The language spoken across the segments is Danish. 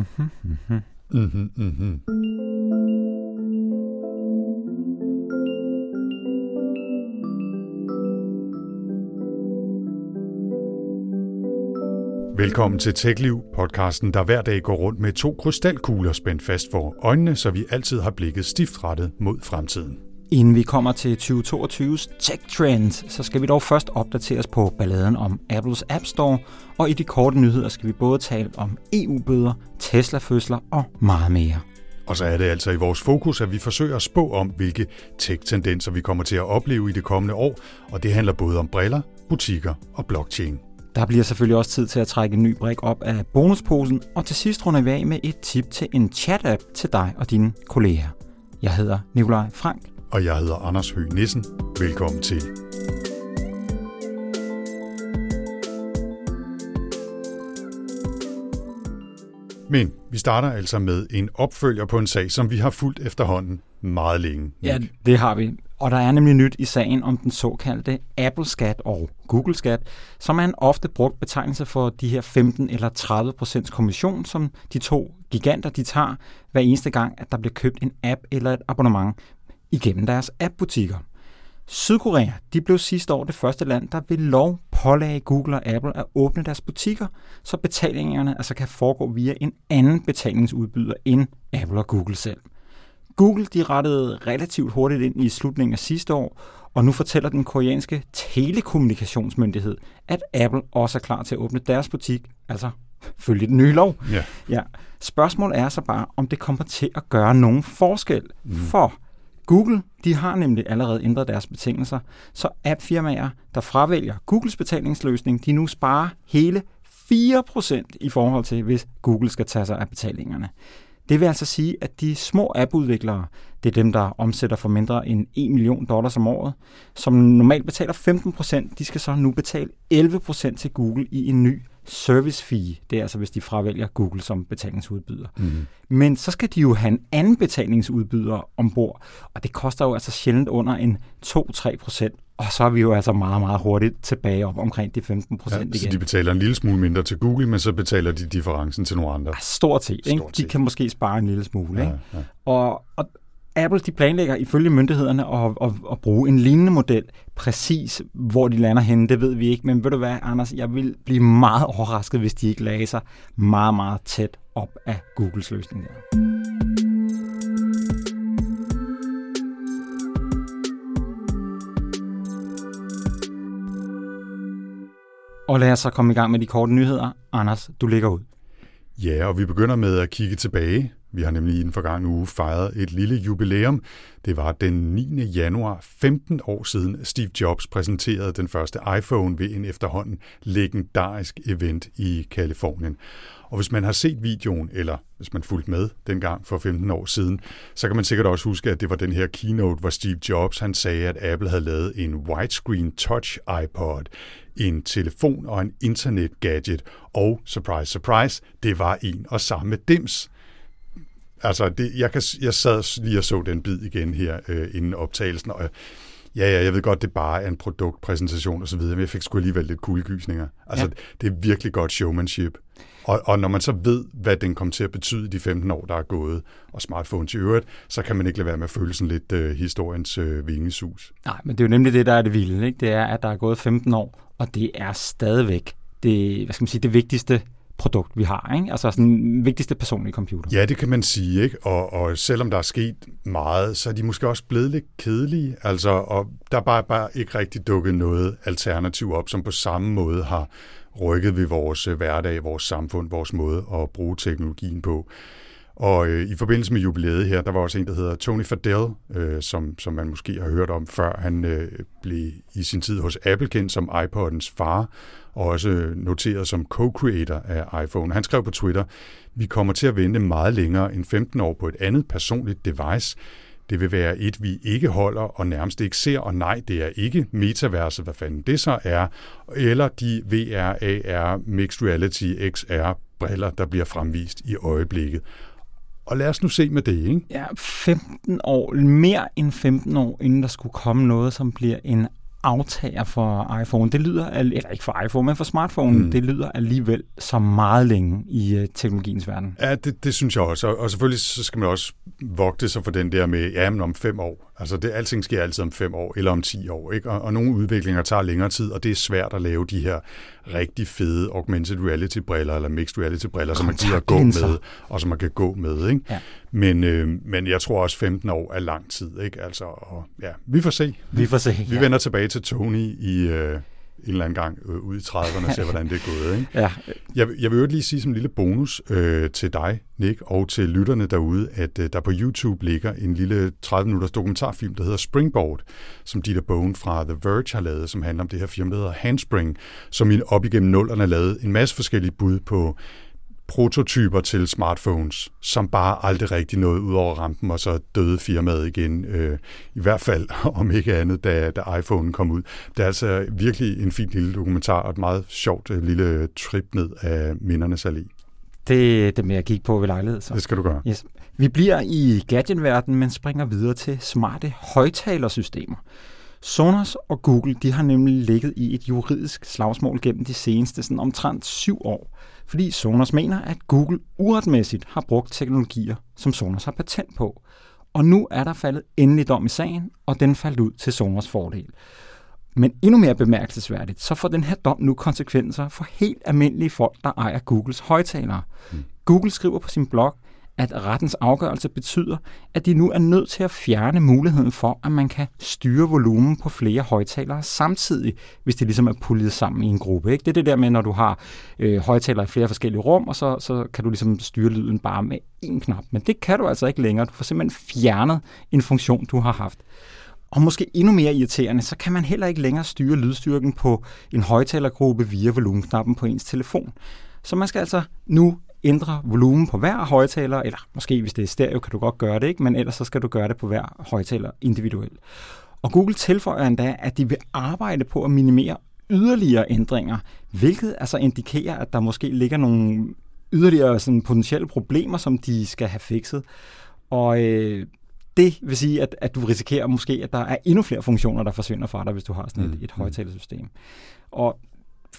Mm-hmm, mm-hmm. Mm-hmm, mm-hmm. Velkommen til TechLiv, podcasten, der hver dag går rundt med to krystalkugler spændt fast for øjnene, så vi altid har blikket stift rettet mod fremtiden. Inden vi kommer til 2022's Tech Trends, så skal vi dog først opdateres på balladen om Apples App Store, og i de korte nyheder skal vi både tale om EU-bøder, Tesla-fødsler og meget mere. Og så er det altså i vores fokus, at vi forsøger at spå om, hvilke tech-tendenser vi kommer til at opleve i det kommende år, og det handler både om briller, butikker og blockchain. Der bliver selvfølgelig også tid til at trække en ny brik op af bonusposen, og til sidst runder vi af med et tip til en chat-app til dig og dine kolleger. Jeg hedder Nikolaj Frank. Og jeg hedder Anders Høgh Nissen. Velkommen til. Men vi starter altså med en opfølger på en sag, som vi har fulgt efterhånden meget længe. Ja, det har vi. Og der er nemlig nyt i sagen om den såkaldte Apple-skat og Google-skat, som er en ofte brugt betegnelse for de her 15 eller 30 procents kommission, som de to giganter de tager hver eneste gang, at der bliver købt en app eller et abonnement igennem deres app-butikker. Sydkorea de blev sidste år det første land, der ved lov pålagde Google og Apple at åbne deres butikker, så betalingerne altså kan foregå via en anden betalingsudbyder end Apple og Google selv. Google de rettede relativt hurtigt ind i slutningen af sidste år, og nu fortæller den koreanske telekommunikationsmyndighed, at Apple også er klar til at åbne deres butik, altså følge den nye lov. Ja. Ja. Spørgsmålet er så bare, om det kommer til at gøre nogen forskel. Mm. For Google de har nemlig allerede ændret deres betingelser, så appfirmaer, der fravælger Googles betalingsløsning, de nu sparer hele 4% i forhold til, hvis Google skal tage sig af betalingerne. Det vil altså sige, at de små appudviklere, det er dem, der omsætter for mindre end 1 million dollars om året, som normalt betaler 15% de skal så nu betale 11% til Google i en ny service fee. Det er altså, hvis de fravælger Google som betalingsudbyder. Mm. Men så skal de jo have en anden betalingsudbyder ombord, og det koster jo altså sjældent under en 2-3 procent. Og så er vi jo altså meget, meget hurtigt tilbage op omkring de 15 procent ja, igen. Så de betaler en lille smule mindre til Google, men så betaler de differencen til nogle andre. Ja, stort set. Ikke? Stort set. De kan måske spare en lille smule. Ikke? Ja, ja. Og, og, Apple de planlægger ifølge myndighederne at, at, at bruge en lignende model. Præcis hvor de lander henne, det ved vi ikke. Men ved du hvad, Anders, jeg vil blive meget overrasket, hvis de ikke lagde sig meget, meget tæt op af Googles løsning der. Og lad os så komme i gang med de korte nyheder. Anders, du ligger ud. Ja, og vi begynder med at kigge tilbage vi har nemlig i den forgangne uge fejret et lille jubilæum. Det var den 9. januar, 15 år siden, Steve Jobs præsenterede den første iPhone ved en efterhånden legendarisk event i Kalifornien. Og hvis man har set videoen, eller hvis man fulgte med dengang for 15 år siden, så kan man sikkert også huske, at det var den her keynote, hvor Steve Jobs han sagde, at Apple havde lavet en widescreen touch iPod, en telefon og en internet gadget, og surprise, surprise, det var en og samme dims. Altså, det, jeg, kan, jeg sad lige og så den bid igen her øh, inden optagelsen, og ja, ja, jeg ved godt, det bare er en produktpræsentation osv., men jeg fik sgu alligevel lidt kuldegysninger. Altså, ja. det er virkelig godt showmanship. Og, og når man så ved, hvad den kommer til at betyde de 15 år, der er gået, og smartphones i øvrigt, så kan man ikke lade være med at føle sådan lidt øh, historiens øh, vingesus. Nej, men det er jo nemlig det, der er det vilde. Ikke? Det er, at der er gået 15 år, og det er stadigvæk det, hvad skal man sige, det vigtigste produkt, vi har. Ikke? Altså sådan den vigtigste personlige computer. Ja, det kan man sige. Ikke? Og, og selvom der er sket meget, så er de måske også blevet lidt kedelige. Altså, og der er bare, bare ikke rigtig dukket noget alternativ op, som på samme måde har rykket ved vores øh, hverdag, vores samfund, vores måde at bruge teknologien på. Og øh, i forbindelse med jubilæet her, der var også en, der hedder Tony Fadell, øh, som, som man måske har hørt om før. Han øh, blev i sin tid hos Apple kendt som iPodens far, og også noteret som co-creator af iPhone. Han skrev på Twitter, vi kommer til at vente meget længere end 15 år på et andet personligt device. Det vil være et, vi ikke holder og nærmest ikke ser, og nej, det er ikke metaverset, hvad fanden det så er, eller de VR, AR, Mixed Reality, XR briller, der bliver fremvist i øjeblikket. Og lad os nu se med det, ikke? Ja, 15 år, mere end 15 år, inden der skulle komme noget, som bliver en aftager for iPhone. Det lyder, eller ikke for iPhone, men for smartphone, mm. det lyder alligevel så meget længe i uh, teknologiens verden. Ja, det, det synes jeg også. Og, og selvfølgelig så skal man også vogte sig for den der med, ja, men om fem år. Altså, det, alting sker altid om fem år, eller om ti år. Ikke? Og, og nogle udviklinger tager længere tid, og det er svært at lave de her rigtig fede augmented reality-briller, eller mixed reality-briller, som man gider gå med, og som man kan gå med. Ikke? Ja. Men, øh, men jeg tror også, 15 år er lang tid. Ikke? Altså, og, ja, vi får se. Vi får se, Vi ja. vender tilbage til Tony i... Øh, en eller anden gang øh, ude i 30'erne og se, hvordan det er gået. Ikke? Ja. Jeg, jeg vil jo lige sige som en lille bonus øh, til dig, Nick, og til lytterne derude, at øh, der på YouTube ligger en lille 30-minutters dokumentarfilm, der hedder Springboard, som Dieter Bowen fra The Verge har lavet, som handler om det her firma, der hedder Handspring, som op igennem nullerne lavet en masse forskellige bud på prototyper til smartphones, som bare aldrig rigtig nåede ud over rampen, og så døde firmaet igen. Øh, I hvert fald, om ikke andet, da, da iPhone kom ud. Det er altså virkelig en fin lille dokumentar, og et meget sjovt øh, lille trip ned af mindernes allé. Det, det med at kigge på ved lejlighed. Så. Det skal du gøre. Yes. Vi bliver i gadgetverdenen, men springer videre til smarte højtalersystemer. Sonos og Google de har nemlig ligget i et juridisk slagsmål gennem de seneste sådan omtrent syv år fordi Sonos mener, at Google uretmæssigt har brugt teknologier, som Sonos har patent på. Og nu er der faldet endelig dom i sagen, og den faldt ud til Sonos fordel. Men endnu mere bemærkelsesværdigt, så får den her dom nu konsekvenser for helt almindelige folk, der ejer Googles højtalere. Mm. Google skriver på sin blog, at rettens afgørelse betyder, at de nu er nødt til at fjerne muligheden for, at man kan styre volumen på flere højtalere samtidig, hvis det ligesom er pullet sammen i en gruppe. Ikke? Det er det der med, når du har øh, højtalere i flere forskellige rum, og så, så kan du ligesom styre lyden bare med én knap. Men det kan du altså ikke længere. Du får simpelthen fjernet en funktion, du har haft. Og måske endnu mere irriterende, så kan man heller ikke længere styre lydstyrken på en højtalergruppe via volumenknappen på ens telefon. Så man skal altså nu ændre volumen på hver højtaler, eller måske hvis det er stereo, kan du godt gøre det, ikke? men ellers så skal du gøre det på hver højtaler individuelt. Og Google tilføjer endda, at de vil arbejde på at minimere yderligere ændringer, hvilket altså indikerer, at der måske ligger nogle yderligere sådan potentielle problemer, som de skal have fikset. Og øh, det vil sige, at, at du risikerer måske, at der er endnu flere funktioner, der forsvinder fra dig, hvis du har sådan et, mm. et højtalersystem. Og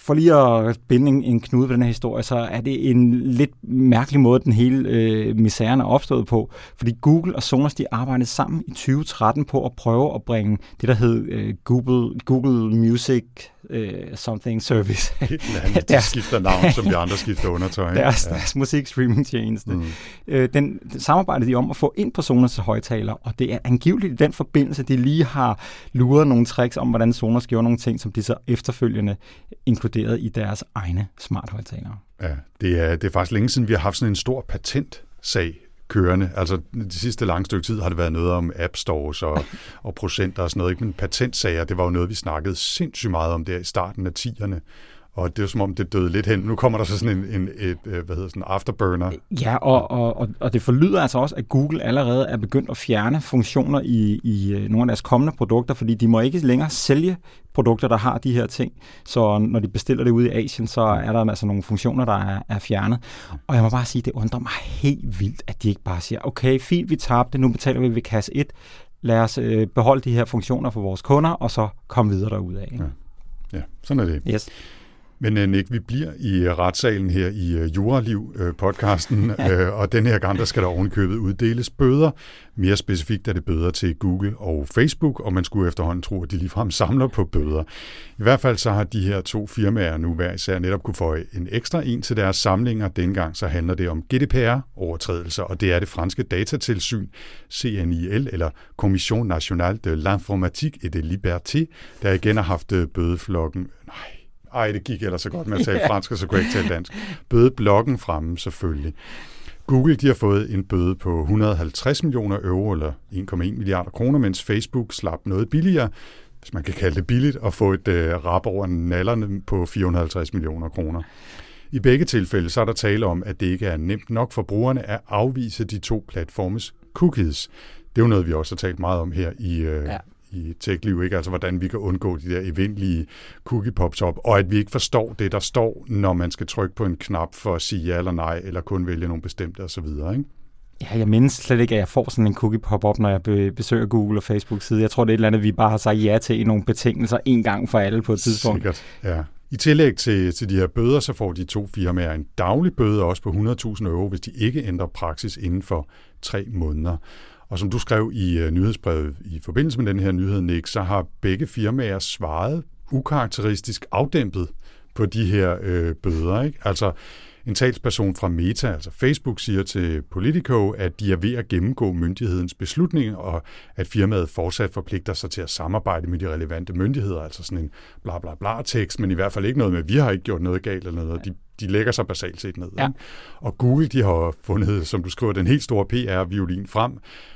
for lige at binde en, en knude på den her historie, så er det en lidt mærkelig måde, den hele øh, misæren er opstået på. Fordi Google og Sonos, de arbejdede sammen i 2013 på at prøve at bringe det, der hed øh, Google, Google Music øh, Something Service. Andet, de skifter navn, som de andre skifter undertøj. Deres, ja. deres musik streaming tjeneste. Mm. Øh, den, den samarbejdede de om at få ind på Sonos højtaler, og det er angiveligt i den forbindelse, de lige har luret nogle tricks om, hvordan Sonos gjorde nogle ting, som de så efterfølgende inkluderede i deres egne smart højtalere. Ja, det er, det er faktisk længe siden, vi har haft sådan en stor patentsag kørende. Altså de sidste lange stykke tid har det været noget om app stores og, og procenter og sådan noget. Ikke? Men patentsager, det var jo noget, vi snakkede sindssygt meget om der i starten af 10'erne og det er som om, det døde lidt hen. Nu kommer der så sådan en, en et, øh, hvad hedder sådan afterburner. Ja, og, og, og det forlyder altså også, at Google allerede er begyndt at fjerne funktioner i, i øh, nogle af deres kommende produkter, fordi de må ikke længere sælge produkter, der har de her ting. Så når de bestiller det ud i Asien, så er der altså nogle funktioner, der er, er fjernet. Og jeg må bare sige, det undrer mig helt vildt, at de ikke bare siger, okay, fint, vi tabte, nu betaler vi ved kasse 1, lad os øh, beholde de her funktioner for vores kunder, og så komme videre derud af. Ja. ja, sådan er det. Yes. Men uh, Nick, vi bliver i øh, retssalen her i uh, Juraliv-podcasten, og den her gang, der skal der ovenkøbet uddeles bøder. Mere specifikt er det bøder til Google og Facebook, og man skulle efterhånden tro, at de ligefrem samler på bøder. I hvert fald så har de her to firmaer nu hver især netop kunne få en ekstra en til deres samlinger. Dengang så handler det om GDPR-overtrædelser, og det er det franske datatilsyn, CNIL, eller Commission Nationale de l'Informatique et de Liberté, der igen har haft bødeflokken... Nej, ej, det gik ellers så godt med at tale yeah. fransk, og så kunne jeg ikke tale dansk. Bødeblokken fremme selvfølgelig. Google de har fået en bøde på 150 millioner euro, eller 1,1 milliarder kroner, mens Facebook slap noget billigere, hvis man kan kalde det billigt, at få et uh, rap over nallerne på 450 millioner kroner. I begge tilfælde så er der tale om, at det ikke er nemt nok for brugerne at afvise de to platformes cookies. Det er jo noget, vi også har talt meget om her i, uh, ja i tech-liv, ikke? altså hvordan vi kan undgå de der eventlige cookie pops op, og at vi ikke forstår det, der står, når man skal trykke på en knap for at sige ja eller nej, eller kun vælge nogle bestemte osv. Ikke? Ja, jeg mindes slet ikke, at jeg får sådan en cookie pop-up, når jeg besøger Google og Facebook-side. Jeg tror, det er et eller andet, vi bare har sagt ja til i nogle betingelser en gang for alle på et tidspunkt. Sikkert, ja. I tillæg til, til de her bøder, så får de to firmaer en daglig bøde også på 100.000 euro, hvis de ikke ændrer praksis inden for tre måneder. Og som du skrev i øh, nyhedsbrevet i forbindelse med den her nyhed, Nick, så har begge firmaer svaret ukarakteristisk afdæmpet på de her øh, bøder. Ikke? Altså, en talsperson fra Meta, altså Facebook, siger til Politico, at de er ved at gennemgå myndighedens beslutning, og at firmaet fortsat forpligter sig til at samarbejde med de relevante myndigheder, altså sådan en bla bla bla tekst, men i hvert fald ikke noget med, at vi har ikke gjort noget galt eller noget. De, de lægger sig basalt set ned. Ja. Ikke? Og Google, de har fundet, som du skriver, den helt store PR-violin frem,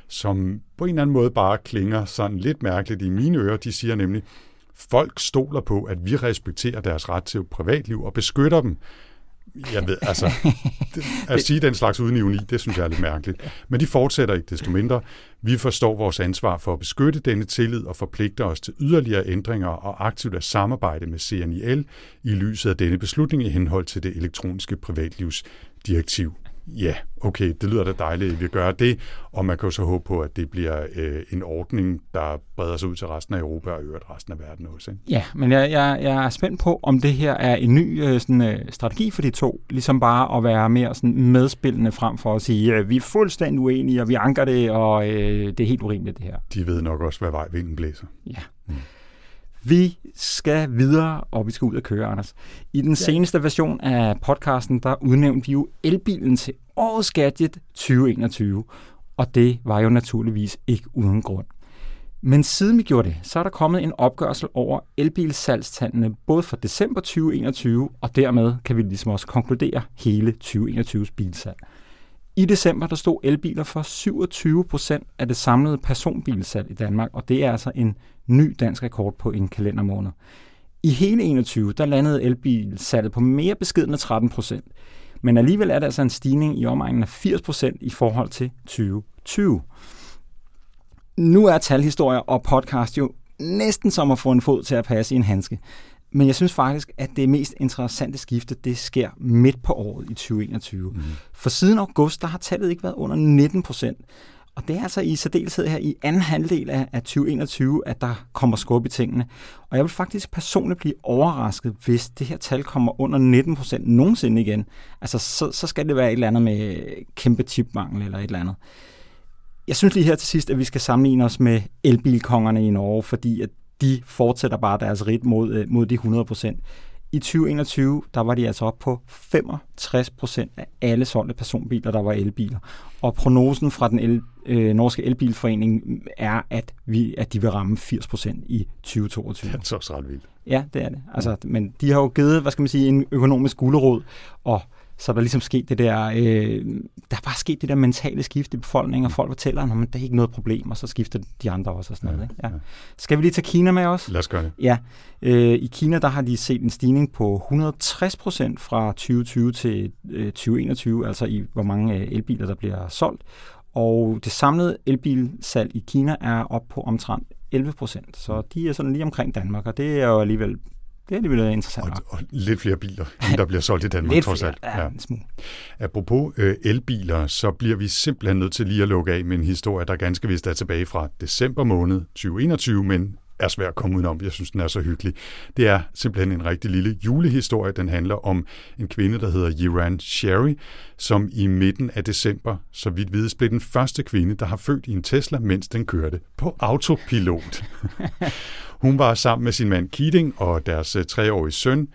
som på en eller anden måde bare klinger sådan lidt mærkeligt i mine ører. De siger nemlig, folk stoler på, at vi respekterer deres ret til privatliv og beskytter dem. Jeg ved, altså, at sige den slags uden ironi, det synes jeg er lidt mærkeligt. Men de fortsætter ikke desto mindre. Vi forstår vores ansvar for at beskytte denne tillid og forpligter os til yderligere ændringer og aktivt at samarbejde med CNIL i lyset af denne beslutning i henhold til det elektroniske privatlivsdirektiv ja, okay, det lyder da dejligt, at vi gør det, og man kan jo så håbe på, at det bliver øh, en ordning, der breder sig ud til resten af Europa og øvrigt resten af verden også. Ikke? Ja, men jeg, jeg, jeg er spændt på, om det her er en ny øh, sådan, øh, strategi for de to, ligesom bare at være mere sådan, medspillende frem for at sige, øh, vi er fuldstændig uenige, og vi anker det, og øh, det er helt urimeligt det her. De ved nok også, hvad vej vinden blæser. Ja. Mm. Vi skal videre, og vi skal ud og køre, Anders. I den seneste version af podcasten, der udnævnte vi jo elbilen til årets gadget 2021, og det var jo naturligvis ikke uden grund. Men siden vi gjorde det, så er der kommet en opgørelse over elbilsalgstallene både for december 2021, og dermed kan vi ligesom også konkludere hele 2021's bilsalg. I december der stod elbiler for 27 procent af det samlede personbilsalg i Danmark, og det er altså en ny dansk rekord på en kalendermåned. I hele 21 der landede elbilsalget på mere beskedende 13 procent, men alligevel er der altså en stigning i omegnen af 80 procent i forhold til 2020. Nu er talhistorier og podcast jo næsten som at få en fod til at passe i en handske. Men jeg synes faktisk, at det mest interessante skifte, det sker midt på året i 2021. Mm. For siden august, der har tallet ikke været under 19 procent. Og det er altså i særdeleshed her i anden halvdel af, af 2021, at der kommer skub i tingene. Og jeg vil faktisk personligt blive overrasket, hvis det her tal kommer under 19 procent nogensinde igen. Altså, så, så skal det være et eller andet med kæmpe chipmangel eller et eller andet. Jeg synes lige her til sidst, at vi skal sammenligne os med elbilkongerne i Norge, fordi at de fortsætter bare deres rit mod, øh, mod de 100 procent. I 2021, der var de altså op på 65 procent af alle solgte personbiler, der var elbiler. Og prognosen fra den el, øh, norske elbilforening er, at, vi, at de vil ramme 80 procent i 2022. Det er så ret vildt. Ja, det er det. Altså, men de har jo givet, hvad skal man sige, en økonomisk gulerod, og så er der ligesom sket det der, øh, der er bare sket det der mentale skift i befolkningen, og folk fortæller, at det er ikke noget problem, og så skifter de andre også og sådan noget. Ikke? Ja. Skal vi lige tage Kina med os? Lad os gøre det. Ja. Øh, I Kina, der har de set en stigning på 160 procent fra 2020 til øh, 2021, altså i hvor mange øh, elbiler, der bliver solgt. Og det samlede elbilsalg i Kina er op på omtrent 11 procent. Så de er sådan lige omkring Danmark, og det er jo alligevel det er alligevel interessant. Og, og lidt flere biler, end der bliver solgt i Danmark, trods alt. Ja, ja. Smule. Apropos øh, elbiler, så bliver vi simpelthen nødt til lige at lukke af med en historie, der ganske vist er tilbage fra december måned 2021, men er svær at komme udenom. Jeg synes, den er så hyggelig. Det er simpelthen en rigtig lille julehistorie. Den handler om en kvinde, der hedder Yiran Sherry, som i midten af december, så vidt vides, blev den første kvinde, der har født i en Tesla, mens den kørte på autopilot. Hun var sammen med sin mand Keating og deres øh, treårige søn,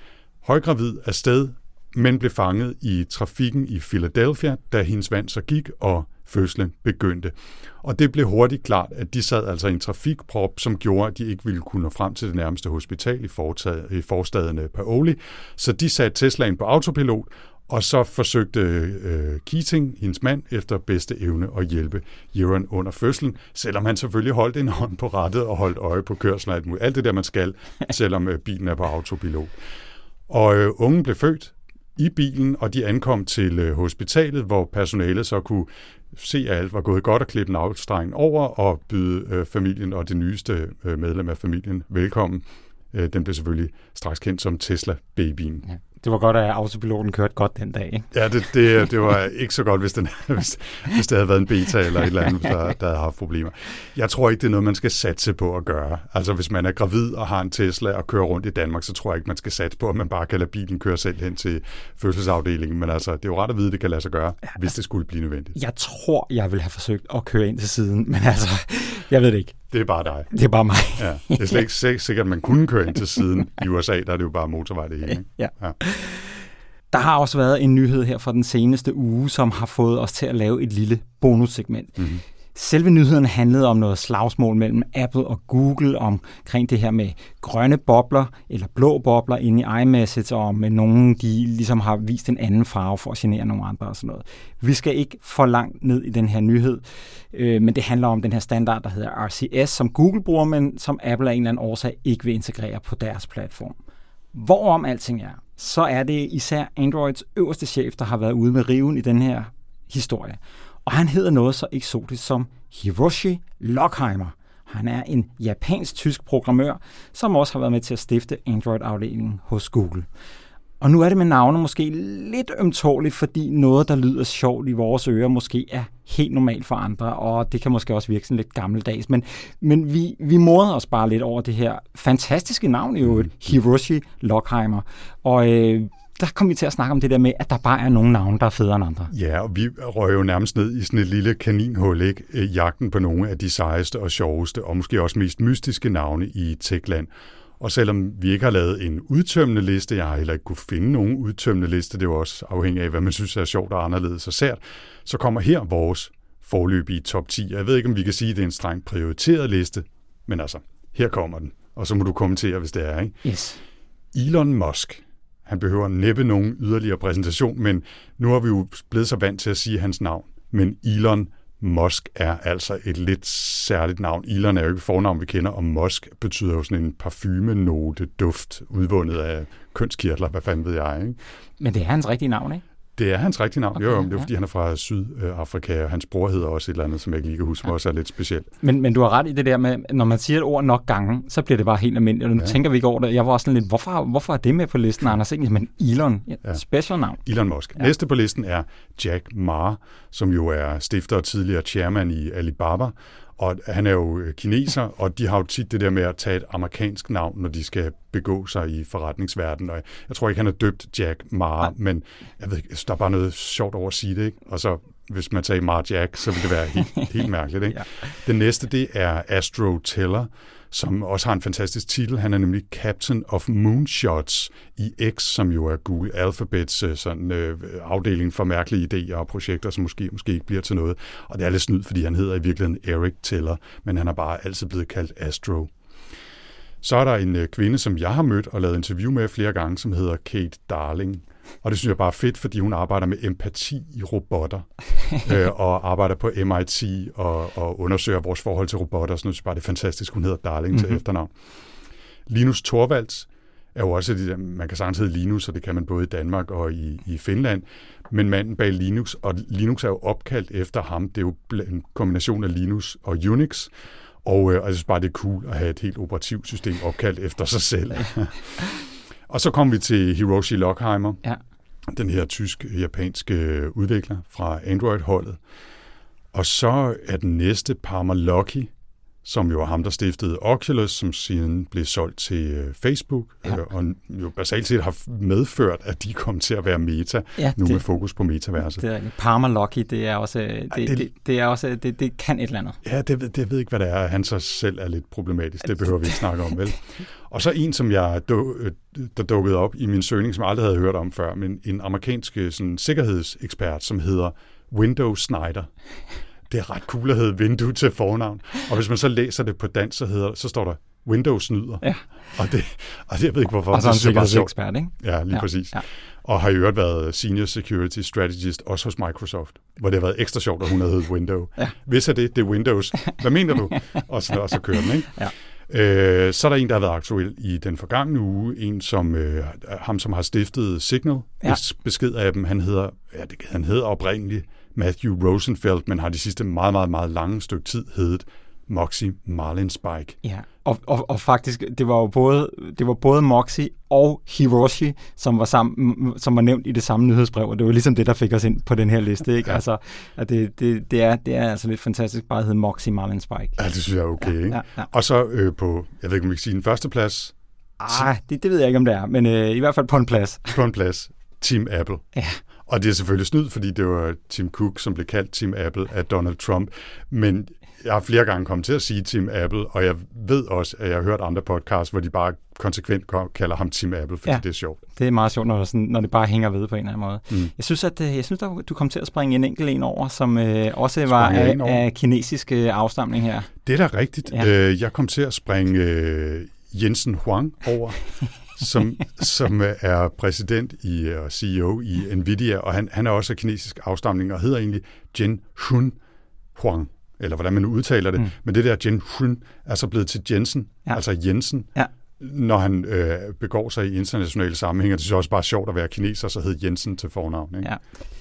højgravid afsted, men blev fanget i trafikken i Philadelphia, da hendes vand så gik, og fødslen begyndte. Og det blev hurtigt klart, at de sad altså i en trafikprop, som gjorde, at de ikke ville kunne nå frem til det nærmeste hospital i, i forstaden Paoli. Så de satte Teslaen på autopilot, og så forsøgte øh, Keating, hendes mand, efter bedste evne at hjælpe Euron under fødslen, selvom han selvfølgelig holdt en hånd på rattet og holdt øje på kørslen og alt muligt. Alt det der, man skal, selvom øh, bilen er på autopilot. Og øh, ungen blev født i bilen, og de ankom til øh, hospitalet, hvor personalet så kunne se, at alt var gået godt og klippe en afstreng over og byde øh, familien og det nyeste øh, medlem af familien velkommen. Den blev selvfølgelig straks kendt som Tesla-babyen. Ja. Det var godt, at autopiloten kørte godt den dag, ikke? Ja, det, det, det var ikke så godt, hvis, den, hvis, hvis det havde været en beta eller et eller andet, der, der havde haft problemer. Jeg tror ikke, det er noget, man skal satse på at gøre. Altså, hvis man er gravid og har en Tesla og kører rundt i Danmark, så tror jeg ikke, man skal satse på, at man bare kan lade bilen køre selv hen til fødselsafdelingen. Men altså, det er jo ret at vide, at det kan lade sig gøre, hvis det skulle blive nødvendigt. Jeg tror, jeg vil have forsøgt at køre ind til siden, men altså, jeg ved det ikke. Det er bare dig. Det er bare mig. Ja, det er slet ikke sikkert, at man kunne køre ind til siden. I USA, der er det jo bare motorvej det hele. Ikke? Ja. ja. Der har også været en nyhed her fra den seneste uge, som har fået os til at lave et lille bonussegment. Mm-hmm. Selve nyheden handlede om noget slagsmål mellem Apple og Google omkring det her med grønne bobler eller blå bobler inde i iMessage, og med nogen, de ligesom har vist en anden farve for at genere nogle andre og sådan noget. Vi skal ikke for langt ned i den her nyhed, øh, men det handler om den her standard, der hedder RCS, som Google bruger, men som Apple af en eller anden årsag ikke vil integrere på deres platform. Hvorom alting er, så er det især Androids øverste chef, der har været ude med riven i den her historie. Og han hedder noget så eksotisk som Hiroshi Lockheimer. Han er en japansk-tysk programmør, som også har været med til at stifte Android-afdelingen hos Google. Og nu er det med navne måske lidt ømtåligt, fordi noget, der lyder sjovt i vores ører, måske er helt normalt for andre, og det kan måske også virke sådan lidt gammeldags. Men, men vi, vi morder os bare lidt over det her fantastiske navn i øvrigt, Hiroshi Lockheimer. Og øh, der kom vi til at snakke om det der med, at der bare er nogle navne, der er federe end andre. Ja, og vi røg jo nærmest ned i sådan et lille kaninhul, ikke? Øh, jagten på nogle af de sejeste og sjoveste, og måske også mest mystiske navne i Techland. Og selvom vi ikke har lavet en udtømmende liste, jeg har heller ikke kunne finde nogen udtømmende liste, det er jo også afhængig af, hvad man synes er sjovt og anderledes og sært, så kommer her vores forløbige top 10. Jeg ved ikke, om vi kan sige, at det er en strengt prioriteret liste, men altså, her kommer den. Og så må du kommentere, hvis det er, ikke? Yes. Elon Musk. Han behøver næppe nogen yderligere præsentation, men nu har vi jo blevet så vant til at sige hans navn. Men Elon Musk er altså et lidt særligt navn. Elon er jo ikke fornavn, vi kender, og Musk betyder jo sådan en parfumenote duft, udvundet af kønskirtler, hvad fanden ved jeg, ikke? Men det er hans rigtige navn, ikke? Det er hans rigtige navn. Okay, jo, jo, det er fordi, han er fra Sydafrika, og hans bror hedder også et eller andet, som jeg ikke lige kan huske, ja. også er lidt specielt. Men, men du har ret i det der med, når man siger et ord nok gange, så bliver det bare helt almindeligt. Og nu ja. tænker vi ikke over det. Jeg var også sådan lidt, hvorfor, hvorfor er det med på listen, Anders? Ikke? Men Elon, ja. special navn. Elon Musk. Ja. Næste på listen er Jack Ma, som jo er stifter og tidligere chairman i Alibaba, og han er jo øh, kineser, og de har jo tit det der med at tage et amerikansk navn, når de skal begå sig i forretningsverdenen. Og jeg tror ikke, han er døbt Jack Ma, ja. men jeg ved ikke, der er bare noget sjovt over at sige det. Ikke? Og så hvis man tager Mar Jack, så vil det være helt, helt mærkeligt. Ikke? ja. Den næste, det er Astro Teller, som også har en fantastisk titel. Han er nemlig Captain of Moonshots i X, som jo er Google Alphabets øh, sådan, øh, afdeling for mærkelige idéer og projekter, som måske, måske ikke bliver til noget. Og det er lidt snyd, fordi han hedder i virkeligheden Eric Teller, men han er bare altid blevet kaldt Astro. Så er der en øh, kvinde, som jeg har mødt og lavet interview med flere gange, som hedder Kate Darling. Og det synes jeg bare er fedt, fordi hun arbejder med empati i robotter, øh, og arbejder på MIT og, og undersøger vores forhold til robotter. Så nu synes jeg bare, det er fantastisk. Hun hedder Darling mm-hmm. til mhm. efternavn. Linus Torvalds er jo også, det, man kan sagtens hedde Linus, og det kan man både i Danmark og i, i Finland, men manden bag Linux, og Linux er jo opkaldt efter ham, det er jo en kombination af Linux og Unix, og, øh, jeg synes bare, det er cool at have et helt operativsystem opkaldt efter sig selv. Og så kom vi til Hiroshi Lockheimer, ja. den her tysk-japanske udvikler fra Android-holdet. Og så er den næste Parma Lucky, som jo er ham, der stiftede Oculus, som siden blev solgt til øh, Facebook, ja. øh, og jo basalt set har medført, at de kom til at være meta, ja, nu det, med fokus på metaverset. Det er Parma Lucky, det er også, det, det, det, det, er også, det, det kan et eller andet. Ja, det, det, jeg ved ikke, hvad det er. Han så selv er lidt problematisk, det behøver vi ikke snakke om, vel? Og så en, som jeg øh, der dukkede op i min søgning, som jeg aldrig havde hørt om før, men en amerikansk sådan, sikkerhedsekspert, som hedder Windows Snyder det er ret cool at hedde vindue til fornavn. Og hvis man så læser det på dansk, så, hedder, så står der Windows snyder. Ja. Og, det, og det, jeg ved ikke hvorfor. Og så er han ekspert, ikke? Ja, lige ja. præcis. Ja. Og har i øvrigt været Senior Security Strategist også hos Microsoft, hvor det har været ekstra sjovt, at hun havde heddet Windows. Ja. Hvis er det, det er Windows. Hvad mener du? Og så, og så kører den, ikke? Ja. Øh, så er der en, der har været aktuel i den forgangne uge. En, som øh, ham, som har stiftet Signal. Ja. Besked af dem, han hedder, ja, det, han hedder oprindeligt Matthew Rosenfeld, men har de sidste meget, meget, meget lange stykke tid heddet Moxie Marlin Spike. Ja, og, og, og faktisk, det var jo både, det var både Moxie og Hiroshi, som var, sammen, som var nævnt i det samme nyhedsbrev, og det var ligesom det, der fik os ind på den her liste. Ikke? Altså, at det, det, det, er, det er altså lidt fantastisk bare at hedde Moxie Marlin Spike. Ja, det synes jeg er okay. Ja, ikke? ja, ja. Og så øh, på, jeg ved ikke, om vi kan sige den første plads, Ah, det, det ved jeg ikke, om det er, men øh, i hvert fald på en plads. på en plads, Team Apple. Ja. Og det er selvfølgelig snyd, fordi det var Tim Cook, som blev kaldt Team Apple af Donald Trump. Men jeg har flere gange kommet til at sige Team Apple, og jeg ved også, at jeg har hørt andre podcasts, hvor de bare konsekvent kalder ham Team Apple, fordi Ja. det er sjovt. Det er meget sjovt, når, sådan, når det bare hænger ved på en eller anden måde. Mm. Jeg synes, at øh, jeg synes, at du kom til at springe en enkelt en over, som øh, også var af, over? af kinesisk øh, afstamning her. Det er da rigtigt. Ja. Øh, jeg kom til at springe øh, Jensen Huang over, som, som øh, er præsident i, og CEO i Nvidia, og han, han er også af kinesisk afstamning og hedder egentlig Jen Hun Huang, eller hvordan man nu udtaler det. Mm. Men det der Jen Hun er så blevet til Jensen, Ja. altså Jensen, Ja. når han øh, begår sig i internationale sammenhænge. Det synes jeg også bare er sjovt at være kineser, så hed Jensen til fornavn. Ikke? Ja.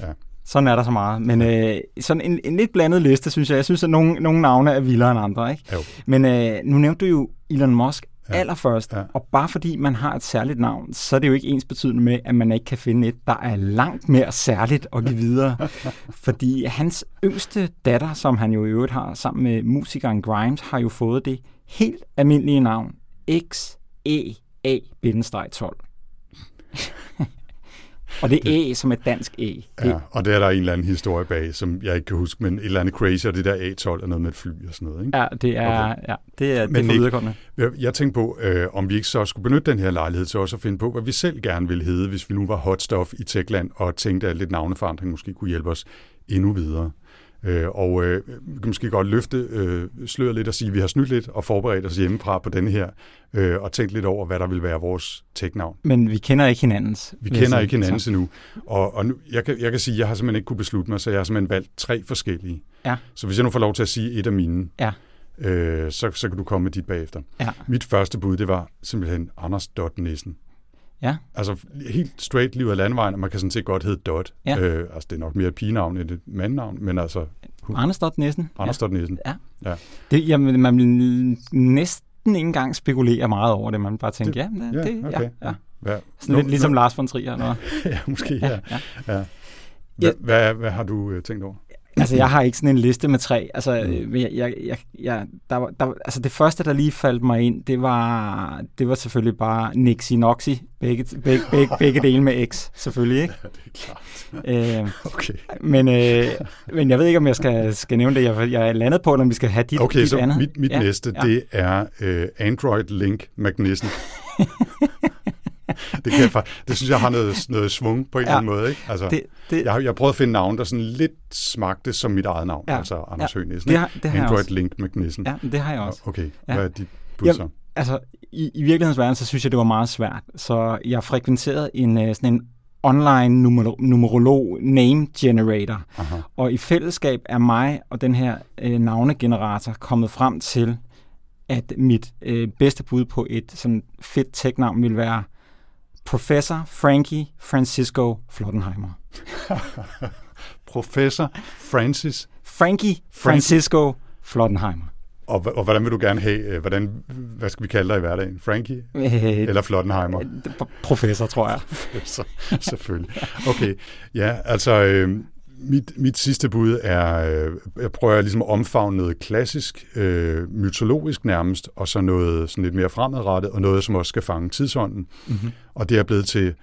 Ja. Sådan er der så meget. Men øh, sådan en, en lidt blandet liste, synes jeg. Jeg synes, at nogle, nogle navne er vildere end andre. Ikke? Jo. Men øh, nu nævnte du jo Elon Musk ja. Allerførst. Ja. Og bare fordi man har et særligt navn, så er det jo ikke ens betydende med, at man ikke kan finde et, der er langt mere særligt at give videre. fordi hans yngste datter, som han jo i øvrigt har sammen med musikeren Grimes, har jo fået det helt almindelige navn E XEA-12. Og det er E som et dansk E. Det, Ja, og det er der en eller anden historie bag, som jeg ikke kan huske, men et eller andet crazy, og det der A12 er noget med et fly og sådan noget. Ikke? Ja, det er, okay. ja, det er, det er Men for Nick- viderekommende. Jeg, jeg tænkte på, øh, om vi ikke så skulle benytte den her lejlighed til også at finde på, hvad vi selv gerne ville hedde, hvis vi nu var hot stuff i Techland, og tænkte, at lidt navneforandring måske kunne hjælpe os endnu videre. Øh, og øh, vi kan måske godt løfte øh, sløret lidt og sige, at vi har snydt lidt og forberedt os hjemmefra på den her, øh, og tænkt lidt over, hvad der vil være vores tech-navn. Men vi kender ikke hinandens. Vi kender sige. ikke hinanden Så- endnu. Og, og nu, jeg, kan, jeg kan sige, at jeg har simpelthen ikke kunne beslutte mig, så jeg har simpelthen valgt tre forskellige. Ja. Så hvis jeg nu får lov til at sige et af mine, Ja. øh, så, så kan du komme med dit bagefter. Ja. Mit første bud, det var simpelthen Anders Dot Nissen. Ja. Altså helt straight liv af landvejen, og man kan sådan set godt hedde Dot. Ja. Øh, altså det er nok mere et pigenavn end et mandnavn, men altså Anders Dot Nissen. Anders Dot Nissen. Det, jamen, man vil næsten ikke engang spekulere meget over det. Man bare tænke, Det- ja, det, ja, det, okay. ja, ja. Hvad, Sådan lidt ligesom Lars von Trier. Eller? ja, måske, ja. ja, ja. ja. Hvad, hvad, hvad har du øh, tænkt over? Altså, jeg har ikke sådan en liste med tre. Altså, Mm. øh, jeg, jeg, jeg, jeg, der, var- der, altså det første, der lige faldt mig ind, det var, det var selvfølgelig bare Nixie Noxy. Begge, begge, begge, begge dele med X, selvfølgelig. Ikke? Ja, det er klart. Øh, Okay. men, øh, men jeg ved ikke, om jeg skal, skal nævne det. Jeg, jeg er landet på, eller om vi skal have dit, Okay, dit så andet. mit, mit Ja, næste, ja. det er øh, Android Link Magnissen. det, kan jeg, det synes jeg har noget, noget svung på en Ja. eller anden måde. Ikke? Altså, Det, det, jeg, har, jeg prøvet at finde navn, der sådan lidt smagte som mit eget navn, Ja. altså Anders Ja. Høgh Nissen. det, har, det har jeg Android også. Link Magnissen. Ja, det har jeg også. Okay, Ja. hvad er dit bud så? Altså, i, i virkelighedens verden, så synes jeg, det var meget svært. Så jeg frekventerede en, øh, sådan en online numer- numerolog name generator. Aha. Og i fællesskab er mig og den her øh, navnegenerator kommet frem til, at mit øh, bedste bud på et sådan fedt tech-navn vil være Professor Frankie Francisco Flottenheimer. Professor Francis, Frankie Francisco Flottenheimer. og, og hvordan vil du gerne have, øh, hvordan, hvad skal vi kalde dig i hverdagen? Frankie Øh, eller Flottenheimer? professor, tror jeg. så, selvfølgelig. Okay, ja, altså øh, mit, mit sidste bud er, øh, jeg prøver ligesom at omfavne noget klassisk, øh, mytologisk nærmest, og så noget sådan lidt mere fremadrettet, og noget, som også skal fange tidsånden. Mm-hmm. Og det er blevet til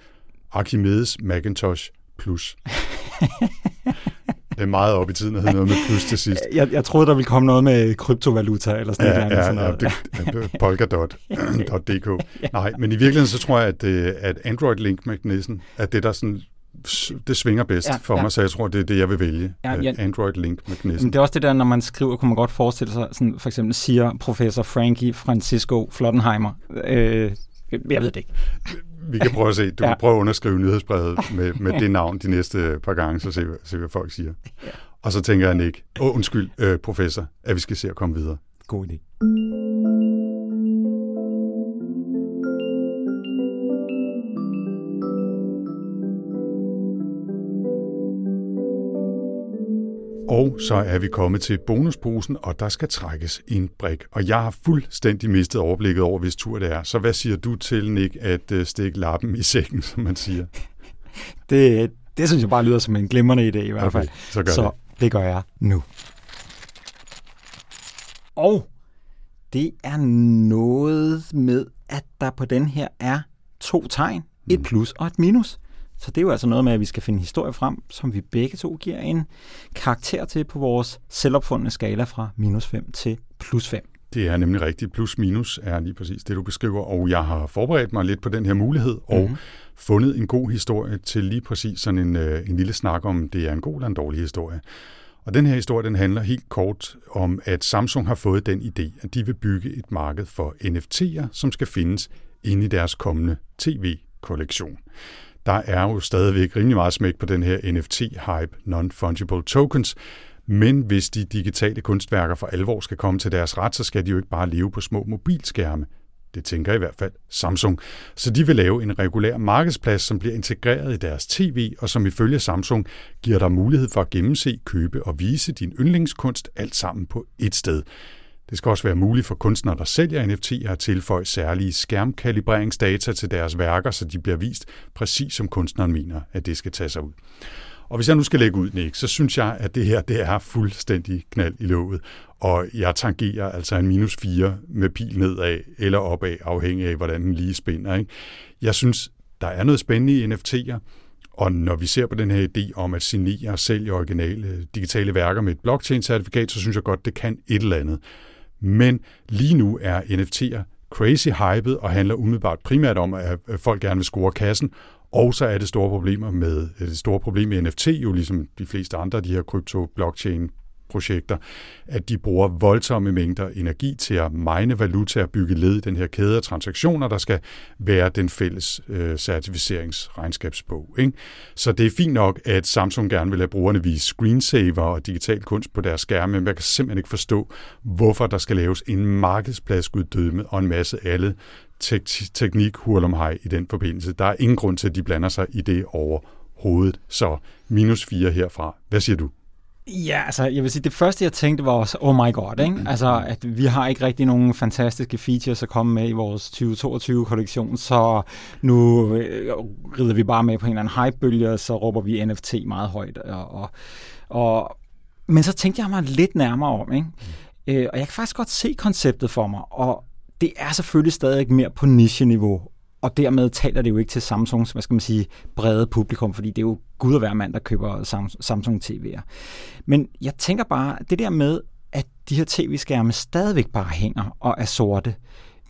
Archimedes Macintosh Plus. det er meget op i tiden at hedde noget med plus til sidst. Jeg, jeg troede, der ville komme noget med kryptovaluta eller sådan Ja, noget. ja, sådan ja, noget. det, polkadot.dk. Nej, men i virkeligheden så tror jeg, at, øh, at Android Link Magnissen er det, der sådan, det svinger bedst Ja, ja, for ja. mig, så jeg tror, det er det, jeg vil vælge. Ja, ja. Android Link Men Magnissen. det er også det der, når man skriver, kunne man godt forestille sig, sådan, for eksempel siger professor Frankie Francisco Flottenheimer. Øh, jeg ved det ikke. Vi kan prøve at se. Du Ja. kan prøve at underskrive nyhedsbrevet med, med det navn de næste par gange, så se, se hvad folk siger. Og så tænker jeg, Nick, åh, oh, undskyld, øh, professor, at vi skal se at komme videre. God idé. Og så er vi kommet til bonusposen, og der skal trækkes en brik. Og jeg har fuldstændig mistet overblikket over, hvis tur det er. Så hvad siger du til, Nick, at øh, stikke lappen i sækken, som man siger? Det, det synes jeg bare lyder som en glimrende idé i hvert fald. Okay, så gør så det. det gør jeg nu. Og det er noget med, at der på den her er to tegn, et mm. plus og et minus. Så det er jo altså noget med, at vi skal finde historie frem, som vi begge to giver en karakter til på vores selvopfundne skala fra minus 5 til plus 5. Det er nemlig rigtigt. Plus minus er lige præcis det, du beskriver. Og jeg har forberedt mig lidt på den her mulighed og mm-hmm. fundet en god historie til lige præcis sådan en, øh, en lille snak om, det er en god eller en dårlig historie. Og den her historie, den handler helt kort om, at Samsung har fået den idé, at de vil bygge et marked for NFT'er, som skal findes inde i deres kommende tv-kollektion. Der er jo stadigvæk rimelig meget smæk på den her NFT-hype, non-fungible tokens, men hvis de digitale kunstværker for alvor skal komme til deres ret, så skal de jo ikke bare leve på små mobilskærme. Det tænker i hvert fald Samsung. Så de vil lave en regulær markedsplads, som bliver integreret i deres tv, og som ifølge Samsung giver dig mulighed for at gennemse, købe og vise din yndlingskunst alt sammen på ét sted. Det skal også være muligt for kunstnere, der sælger NFT'er at tilføje særlige skærmkalibreringsdata til deres værker, så de bliver vist præcis som kunstneren mener, at det skal tage sig ud. Og hvis jeg nu skal lægge ud, Nick, så synes jeg, at det her det er fuldstændig knald i låget. Og jeg tangerer altså en minus 4 med pil nedad eller opad, afhængig af, hvordan den lige spænder. Ikke? Jeg synes, der er noget spændende i NFT'er, og når vi ser på den her idé om at signere og sælge originale digitale værker med et blockchain-certifikat, så synes jeg godt, det kan et eller andet. Men lige nu er NFT'er crazy hyped og handler umiddelbart primært om, at folk gerne vil score kassen, og så er det store problemer med det store problem med NFT, jo ligesom de fleste andre af de her krypto-blockchain projekter, at de bruger voldsomme mængder energi til at mine valuta og bygge led i den her kæde af transaktioner, der skal være den fælles øh, certificeringsregnskabsbog. Ikke? Så det er fint nok, at Samsung gerne vil have brugerne vise screensaver og digital kunst på deres skærme, men jeg kan simpelthen ikke forstå, hvorfor der skal laves en markedspladsguddømme og en masse alle tek- teknik hurlumhej i den forbindelse. Der er ingen grund til, at de blander sig i det overhovedet. Så minus 4 herfra. Hvad siger du? Ja, altså jeg vil sige, det første jeg tænkte var også, oh my god, ikke? Mm. Altså at vi har ikke rigtig nogen fantastiske features at komme med i vores 2022-kollektion, så nu øh, rider vi bare med på en eller anden hype-bølge, og så råber vi NFT meget højt. Og, og, og, men så tænkte jeg mig lidt nærmere om, ikke? Mm. Øh, og jeg kan faktisk godt se konceptet for mig, og det er selvfølgelig stadig mere på niche-niveau, og dermed taler det jo ikke til Samsungs, hvad skal man sige, brede publikum, fordi det er jo gud og hver mand, der køber Samsung TV'er. Men jeg tænker bare, det der med, at de her tv-skærme stadigvæk bare hænger og er sorte,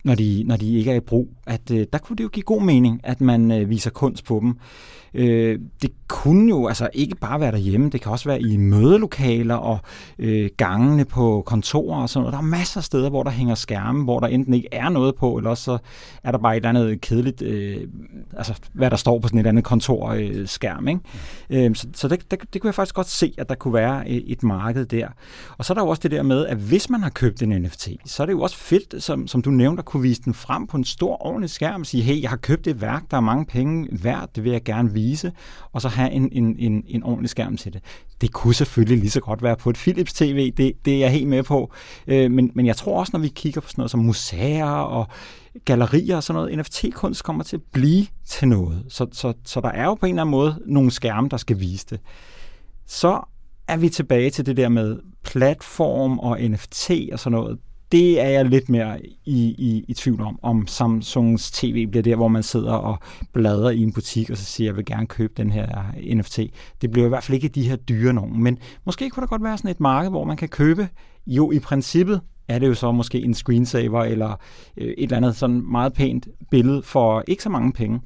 når de, når de ikke er i brug, at øh, der kunne det jo give god mening, at man øh, viser kunst på dem. Øh, det kunne jo altså ikke bare være derhjemme, det kan også være i mødelokaler og øh, gangene på kontorer og sådan noget. Der er masser af steder, hvor der hænger skærme, hvor der enten ikke er noget på, eller også så er der bare et eller andet kedeligt, øh, altså hvad der står på sådan et andet kontorskærm. Øh, ikke? Øh, så så det, det, det kunne jeg faktisk godt se, at der kunne være øh, et marked der. Og så er der jo også det der med, at hvis man har købt en NFT, så er det jo også fedt, som, som du nævnte, kunne vise den frem på en stor ordentlig skærm og sige, hey, jeg har købt et værk, der er mange penge værd, det vil jeg gerne vise, og så have en, en, en, en ordentlig skærm til det. Det kunne selvfølgelig lige så godt være på et Philips TV, det, det er jeg helt med på, øh, men, men jeg tror også, når vi kigger på sådan noget som museer og gallerier og sådan noget, NFT-kunst kommer til at blive til noget. Så, så, så der er jo på en eller anden måde nogle skærme, der skal vise det. Så er vi tilbage til det der med platform og NFT og sådan noget det er jeg lidt mere i, i, i tvivl om, om Samsungs TV bliver der, hvor man sidder og bladrer i en butik, og så siger, jeg vil gerne købe den her NFT. Det bliver i hvert fald ikke de her dyre nogen, men måske kunne der godt være sådan et marked, hvor man kan købe, jo i princippet er det jo så måske en screensaver, eller øh, et eller andet sådan meget pænt billede for ikke så mange penge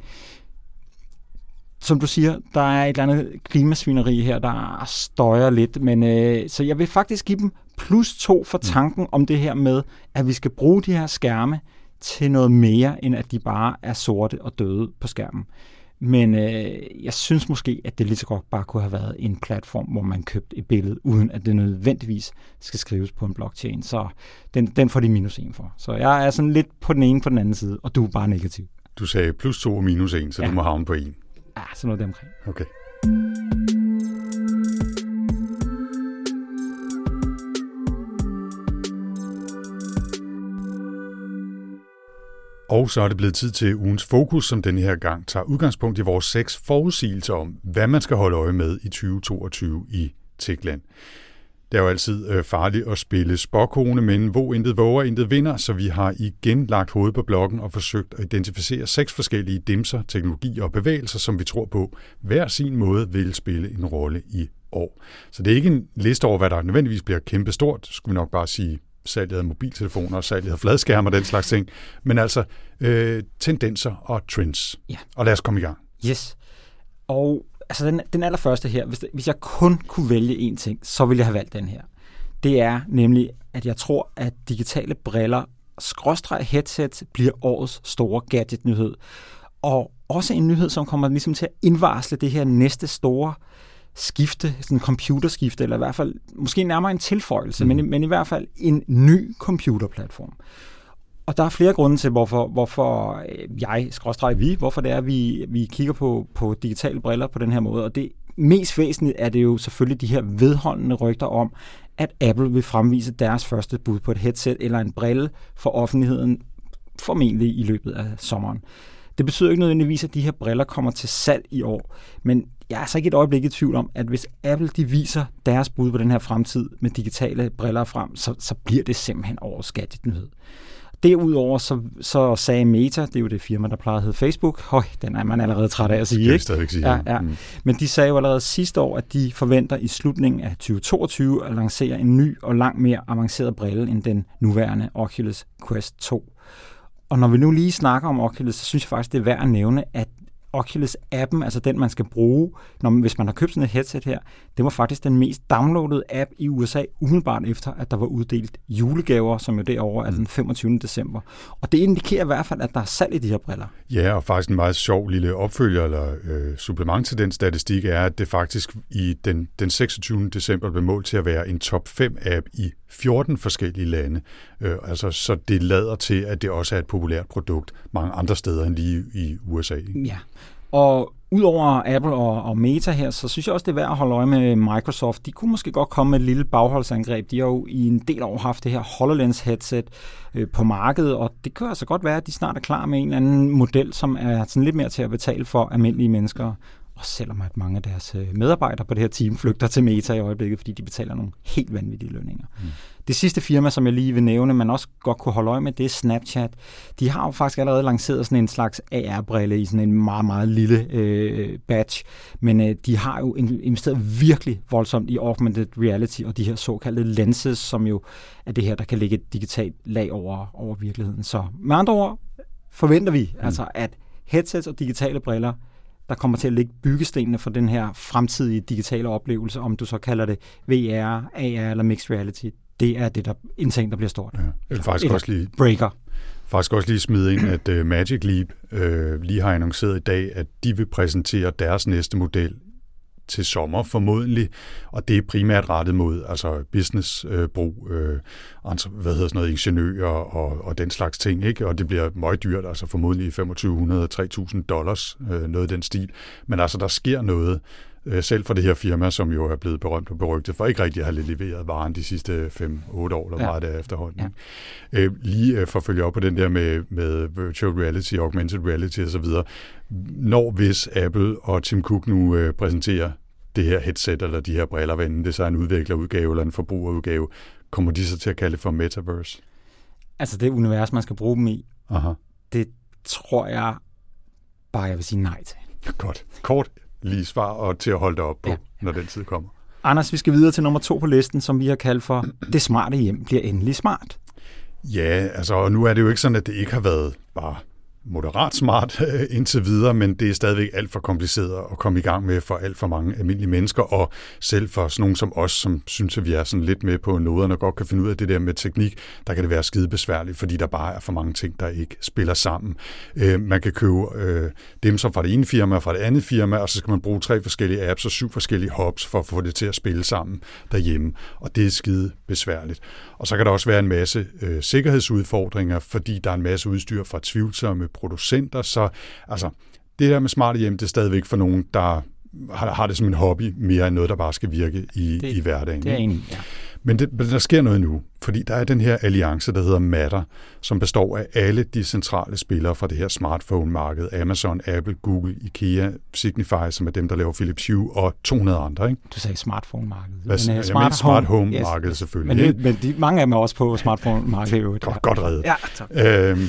som du siger, der er et eller andet klimasvineri her, der støjer lidt, men øh, så jeg vil faktisk give dem plus to for mm. tanken om det her med, at vi skal bruge de her skærme til noget mere, end at de bare er sorte og døde på skærmen. Men øh, jeg synes måske, at det lige så godt bare kunne have været en platform, hvor man købte et billede, uden at det nødvendigvis skal skrives på en blockchain. Så den, den får de minus en for. Så jeg er sådan lidt på den ene på den anden side, og du er bare negativ. Du sagde plus to og minus en, så ja. du må havne på en. Ah, sådan noget der. Okay. Og så er det blevet tid til ugens fokus, som denne her gang tager udgangspunkt i vores seks forudsigelser om, hvad man skal holde øje med i 2022 i Tekland. Det er jo altid øh, farligt at spille spåkone, men hvor intet våger, intet vinder, så vi har igen lagt hovedet på blokken og forsøgt at identificere seks forskellige dimser, teknologier og bevægelser, som vi tror på hver sin måde vil spille en rolle i år. Så det er ikke en liste over, hvad der nødvendigvis bliver kæmpestort, skulle vi nok bare sige salget af mobiltelefoner, salget af fladskærme og den slags ting, men altså øh, tendenser og trends. Ja. Og lad os komme i gang. Yes. Og altså den, den allerførste her, hvis, hvis jeg kun kunne vælge én ting, så ville jeg have valgt den her. Det er nemlig, at jeg tror, at digitale briller, skråstreg headset, bliver årets store gadget-nyhed. Og også en nyhed, som kommer ligesom til at indvarsle det her næste store skifte, sådan en computerskifte, eller i hvert fald måske nærmere en tilføjelse, mm. men, men i hvert fald en ny computerplatform. Og der er flere grunde til, hvorfor, hvorfor øh, jeg, skråstrej vi, hvorfor det er, vi, vi kigger på, på digitale briller på den her måde. Og det mest væsentligt er det jo selvfølgelig de her vedholdende rygter om, at Apple vil fremvise deres første bud på et headset eller en brille for offentligheden, formentlig i løbet af sommeren. Det betyder ikke nødvendigvis, at de her briller kommer til salg i år, men jeg er altså ikke et øjeblik i tvivl om, at hvis Apple de viser deres bud på den her fremtid med digitale briller frem, så, så bliver det simpelthen årets gadgetnyhed. Derudover så, så sagde Meta, det er jo det firma, der plejede at hedde Facebook, høj, den er man allerede træt af at sige, ikke? Det sige. Ja, ja. Mm. Men de sagde jo allerede sidste år, at de forventer i slutningen af 2022 at lancere en ny og langt mere avanceret brille end den nuværende Oculus Quest 2. Og når vi nu lige snakker om Oculus, så synes jeg faktisk, det er værd at nævne, at Oculus-appen, altså den, man skal bruge, når man, hvis man har købt sådan et headset her, det var faktisk den mest downloadede app i USA, umiddelbart efter, at der var uddelt julegaver, som jo derovre er den 25. december. Og det indikerer i hvert fald, at der er salg i de her briller. Ja, og faktisk en meget sjov lille opfølger eller øh, supplement til den statistik er, at det faktisk i den, den 26. december blev målt til at være en top 5 app i 14 forskellige lande. Øh, altså, så det lader til, at det også er et populært produkt mange andre steder end lige i USA. Ja, og udover Apple og, og Meta her, så synes jeg også, det er værd at holde øje med Microsoft. De kunne måske godt komme med et lille bagholdsangreb. De har jo i en del år haft det her HoloLens headset øh, på markedet, og det kan altså godt være, at de snart er klar med en eller anden model, som er sådan lidt mere til at betale for almindelige mennesker. Og selvom at mange af deres øh, medarbejdere på det her team flygter til Meta i øjeblikket, fordi de betaler nogle helt vanvittige lønninger. Mm. Det sidste firma, som jeg lige vil nævne, man også godt kunne holde øje med, det er Snapchat. De har jo faktisk allerede lanceret sådan en slags AR-brille i sådan en meget, meget lille øh, batch. Men øh, de har jo investeret virkelig voldsomt i augmented reality og de her såkaldte lenses, som jo er det her, der kan lægge et digitalt lag over, over virkeligheden. Så med andre ord forventer vi mm. altså, at headsets og digitale briller der kommer til at ligge byggestenene for den her fremtidige digitale oplevelse, om du så kalder det VR, AR eller mixed reality. Det er det, der en ting, der bliver stort. Ja. Vil faktisk Eller også lige, breaker. faktisk også lige smide ind, at uh, Magic Leap uh, lige har annonceret i dag, at de vil præsentere deres næste model til sommer formodentlig, og det er primært rettet mod altså businessbrug, øh, altså, hvad hedder sådan noget, ingeniører og, og den slags ting, ikke? og det bliver meget dyrt, altså formodentlig 2500-3000 dollars, øh, noget i den stil, men altså der sker noget, øh, selv for det her firma, som jo er blevet berømt og berygtet for ikke rigtig at have leveret varen de sidste 5-8 år, eller ja. meget der efterhånden. Ja. Øh, lige øh, for at følge op på den der med, med virtual reality, augmented reality osv., når hvis Apple og Tim Cook nu øh, præsenterer det her headset eller de her briller, hvad det så er en udviklerudgave eller en forbrugerudgave, kommer de så til at kalde det for metaverse? Altså det univers, man skal bruge dem i, Aha. det tror jeg bare, jeg vil sige nej til. Godt. Kort lige svar og til at holde dig op på, ja. når den tid kommer. Anders, vi skal videre til nummer to på listen, som vi har kaldt for Det smarte hjem bliver endelig smart. Ja, altså og nu er det jo ikke sådan, at det ikke har været bare moderat smart øh, indtil videre, men det er stadigvæk alt for kompliceret at komme i gang med for alt for mange almindelige mennesker, og selv for sådan nogen som os, som synes, at vi er sådan lidt med på noderne og godt kan finde ud af det der med teknik, der kan det være skide besværligt, fordi der bare er for mange ting, der ikke spiller sammen. Øh, man kan købe øh, dem som fra det ene firma og fra det andet firma, og så skal man bruge tre forskellige apps og syv forskellige hubs for at få det til at spille sammen derhjemme, og det er skide besværligt. Og så kan der også være en masse øh, sikkerhedsudfordringer, fordi der er en masse udstyr fra tvivlsomme producenter. Så altså, det der med smarte hjem, det er stadigvæk for nogen, der har, har det som en hobby, mere end noget, der bare skal virke i, det, i hverdagen. Det er enig, ja. Men det, der sker noget nu, fordi der er den her alliance, der hedder Matter, som består af alle de centrale spillere fra det her smartphone-marked. Amazon, Apple, Google, IKEA, Signify, som er dem, der laver Philips Hue, og 200 andre. Ikke? Du sagde smartphone-markedet. Hvad, men, jeg smart, smart home-markedet yes. selvfølgelig. Men, det, men de, mange af dem er også på smartphone-markedet. Godt, godt reddet. Ja, tak. Øhm,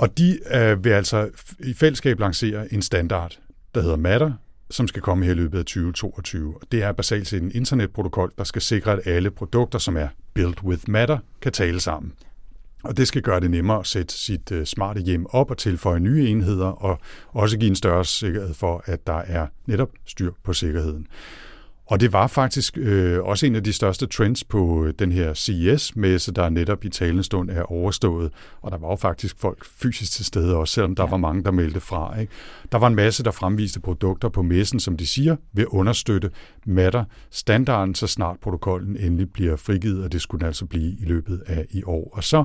og de øh, vil altså i fællesskab lancere en standard, der hedder Matter, som skal komme her i løbet af 2022. Det er basalt set en internetprotokol, der skal sikre, at alle produkter, som er built with Matter, kan tale sammen. Og det skal gøre det nemmere at sætte sit øh, smarte hjem op og tilføje nye enheder, og også give en større sikkerhed for, at der er netop styr på sikkerheden. Og det var faktisk øh, også en af de største trends på øh, den her CES-messe, der netop i talende stund er overstået. Og der var jo faktisk folk fysisk til stede, også selvom der ja. var mange, der meldte fra. Ikke? Der var en masse, der fremviste produkter på messen, som de siger, vil understøtte Matter standarden, så snart protokollen endelig bliver frigivet, og det skulle altså blive i løbet af i år. Og så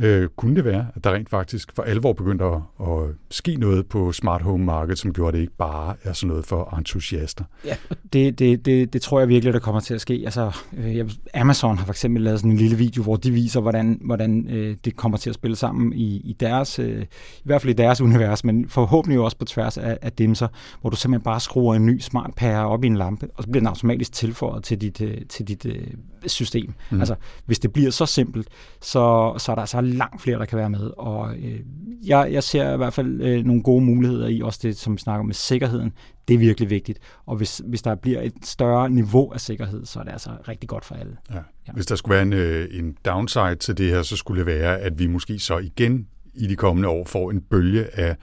øh, kunne det være, at der rent faktisk for alvor begyndte at, at ske noget på smart home-markedet, som gjorde det ikke bare er sådan noget for entusiaster. Ja, det, det, det, det tror jeg virkelig, der kommer til at ske. Altså, øh, Amazon har for eksempel lavet sådan en lille video, hvor de viser, hvordan, hvordan øh, det kommer til at spille sammen i, i deres, øh, i hvert fald i deres univers, men forhåbentlig også på tværs af, af dimser, hvor du simpelthen bare skruer en ny smart pære op i en lampe, og så bliver den automatisk tilføjet til dit, øh, til dit øh, system. Mm. Altså, hvis det bliver så simpelt, så, så er der altså langt flere, der kan være med. Og øh, jeg, jeg ser i hvert fald øh, nogle gode muligheder i også det, som vi snakker om med sikkerheden. Det er virkelig vigtigt. Og hvis, hvis der bliver et større niveau af sikkerhed, så er det altså rigtig godt for alle. Ja. Ja. Hvis der skulle være en, øh, en downside til det her, så skulle det være, at vi måske så igen i de kommende år får en bølge af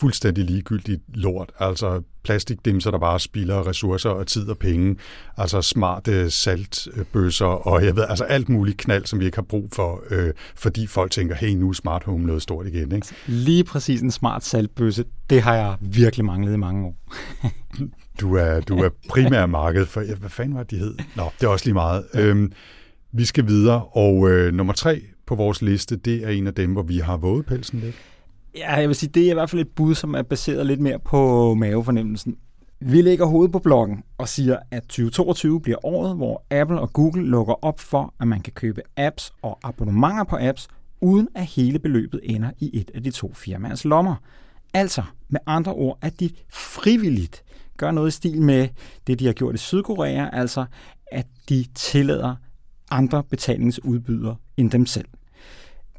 fuldstændig ligegyldigt lort. Altså plastikdimser, der bare spilder ressourcer og tid og penge. Altså smarte saltbøsser og jeg ved, altså alt muligt knald, som vi ikke har brug for, øh, fordi folk tænker, hey, nu er smart home noget stort igen. Ikke? Lige præcis en smart saltbøsse, det har jeg virkelig manglet i mange år. du er, du er primær marked for, ja, hvad fanden var det, de hed? Nå, det er også lige meget. Øhm, vi skal videre, og øh, nummer tre på vores liste, det er en af dem, hvor vi har våget pelsen lidt. Ja, jeg vil sige, det er i hvert fald et bud, som er baseret lidt mere på øh, mavefornemmelsen. Vi lægger hovedet på bloggen og siger, at 2022 bliver året, hvor Apple og Google lukker op for, at man kan købe apps og abonnementer på apps, uden at hele beløbet ender i et af de to firmaers lommer. Altså, med andre ord, at de frivilligt gør noget i stil med det, de har gjort i Sydkorea, altså at de tillader andre betalingsudbydere end dem selv.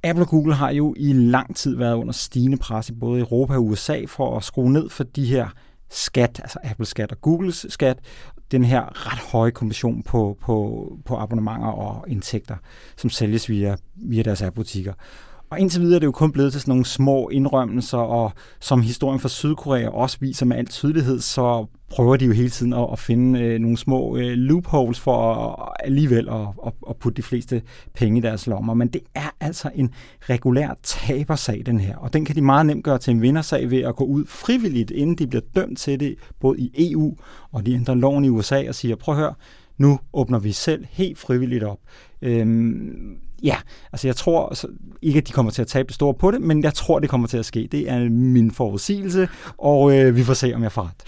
Apple og Google har jo i lang tid været under stigende pres i både Europa og USA for at skrue ned for de her skat, altså Apples skat og Googles skat, den her ret høje kommission på, på, på abonnementer og indtægter, som sælges via, via deres app-butikker. Og indtil videre er det jo kun blevet til sådan nogle små indrømmelser, og som historien fra Sydkorea også viser med al tydelighed, så prøver de jo hele tiden at, at finde øh, nogle små øh, loopholes for at, alligevel at, at, at putte de fleste penge i deres lommer. Men det er altså en regulær tabersag, den her. Og den kan de meget nemt gøre til en vindersag ved at gå ud frivilligt, inden de bliver dømt til det, både i EU og de ændrer loven i USA og siger, prøv at høre, nu åbner vi selv helt frivilligt op. Øhm, ja, altså jeg tror altså, ikke, at de kommer til at tabe det store på det, men jeg tror, det kommer til at ske. Det er min forudsigelse, og øh, vi får se, om jeg får ret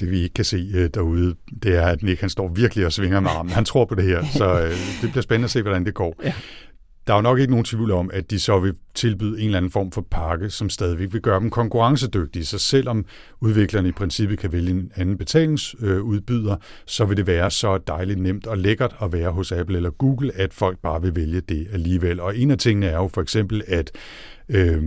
det vi ikke kan se øh, derude, det er, at Nick han står virkelig og svinger med armen. Han tror på det her, så øh, det bliver spændende at se, hvordan det går. Ja. Der er jo nok ikke nogen tvivl om, at de så vil tilbyde en eller anden form for pakke, som stadigvæk vil gøre dem konkurrencedygtige. Så selvom udviklerne i princippet kan vælge en anden betalingsudbyder, så vil det være så dejligt nemt og lækkert at være hos Apple eller Google, at folk bare vil vælge det alligevel. Og en af tingene er jo for eksempel, at øh,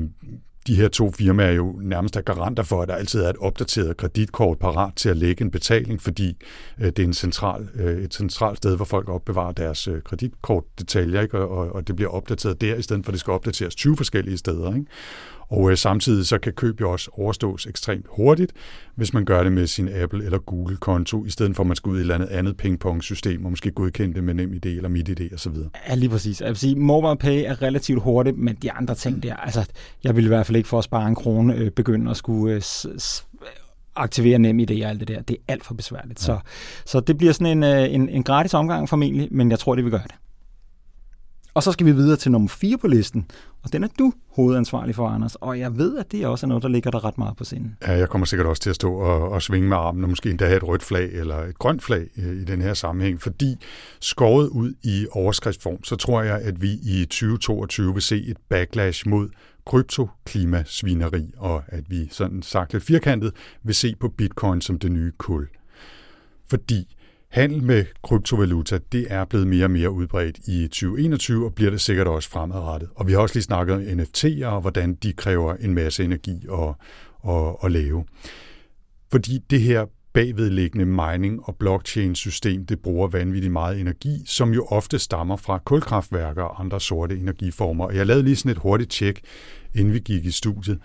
de her to firmaer jo nærmest er garanter for, at der altid er et opdateret kreditkort parat til at lægge en betaling, fordi øh, det er en central, øh, et centralt sted, hvor folk opbevarer deres øh, kreditkortdetaljer, ikke? Og, og det bliver opdateret der, i stedet for at det skal opdateres 20 forskellige steder. Ikke? Og øh, samtidig så kan køb jo også overstås ekstremt hurtigt, hvis man gør det med sin Apple eller Google-konto, i stedet for at man skal ud i et eller andet andet ping-pong-system, og måske godkende det med NemID eller MitID osv. Ja, lige præcis. Jeg vil sige, MobilePay er relativt hurtigt, men de andre ting der, altså, jeg vil i hvert fald ikke for at spare en krone øh, begynde at skulle øh, aktivere NemID og alt det der. Det er alt for besværligt. Ja. Så, så det bliver sådan en, øh, en, en gratis omgang formentlig, men jeg tror, det vil gøre det. Og så skal vi videre til nummer 4 på listen, og den er du hovedansvarlig for, Anders. Og jeg ved, at det også er noget, der ligger der ret meget på scenen. Ja, jeg kommer sikkert også til at stå og, og svinge med armen, og måske endda have et rødt flag eller et grønt flag øh, i den her sammenhæng, fordi skåret ud i overskriftsform, så tror jeg, at vi i 2022 vil se et backlash mod kryptoklimasvineri, og at vi sådan sagt lidt firkantet vil se på bitcoin som det nye kul. Fordi Handel med kryptovaluta, det er blevet mere og mere udbredt i 2021, og bliver det sikkert også fremadrettet. Og vi har også lige snakket om NFT'er, og hvordan de kræver en masse energi at, at, at lave. Fordi det her bagvedliggende mining- og blockchain-system, det bruger vanvittigt meget energi, som jo ofte stammer fra kulkraftværker og andre sorte energiformer. Og jeg lavede lige sådan et hurtigt tjek, inden vi gik i studiet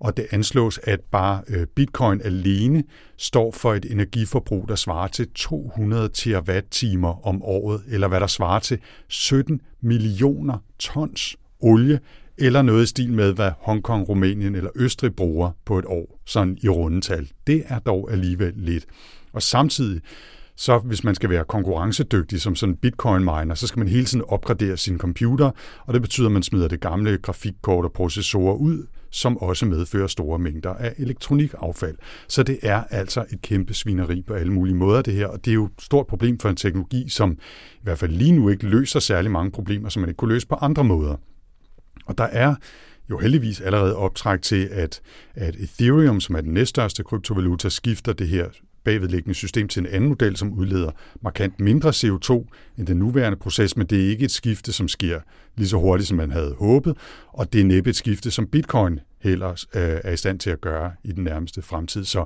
og det anslås, at bare øh, bitcoin alene står for et energiforbrug, der svarer til 200 terawatt-timer om året, eller hvad der svarer til 17 millioner tons olie, eller noget i stil med, hvad Hongkong, Rumænien eller Østrig bruger på et år, sådan i rundetal. Det er dog alligevel lidt. Og samtidig, så hvis man skal være konkurrencedygtig som sådan en bitcoin-miner, så skal man hele tiden opgradere sin computer, og det betyder, at man smider det gamle grafikkort og processorer ud, som også medfører store mængder af elektronikaffald. Så det er altså et kæmpe svineri på alle mulige måder, det her, og det er jo et stort problem for en teknologi, som i hvert fald lige nu ikke løser særlig mange problemer, som man ikke kunne løse på andre måder. Og der er jo heldigvis allerede optræk til, at, at Ethereum, som er den næststørste kryptovaluta, skifter det her bagvedliggende system til en anden model, som udleder markant mindre CO2 end den nuværende proces, men det er ikke et skifte, som sker lige så hurtigt, som man havde håbet, og det er næppe et skifte, som bitcoin heller øh, er i stand til at gøre i den nærmeste fremtid. Så,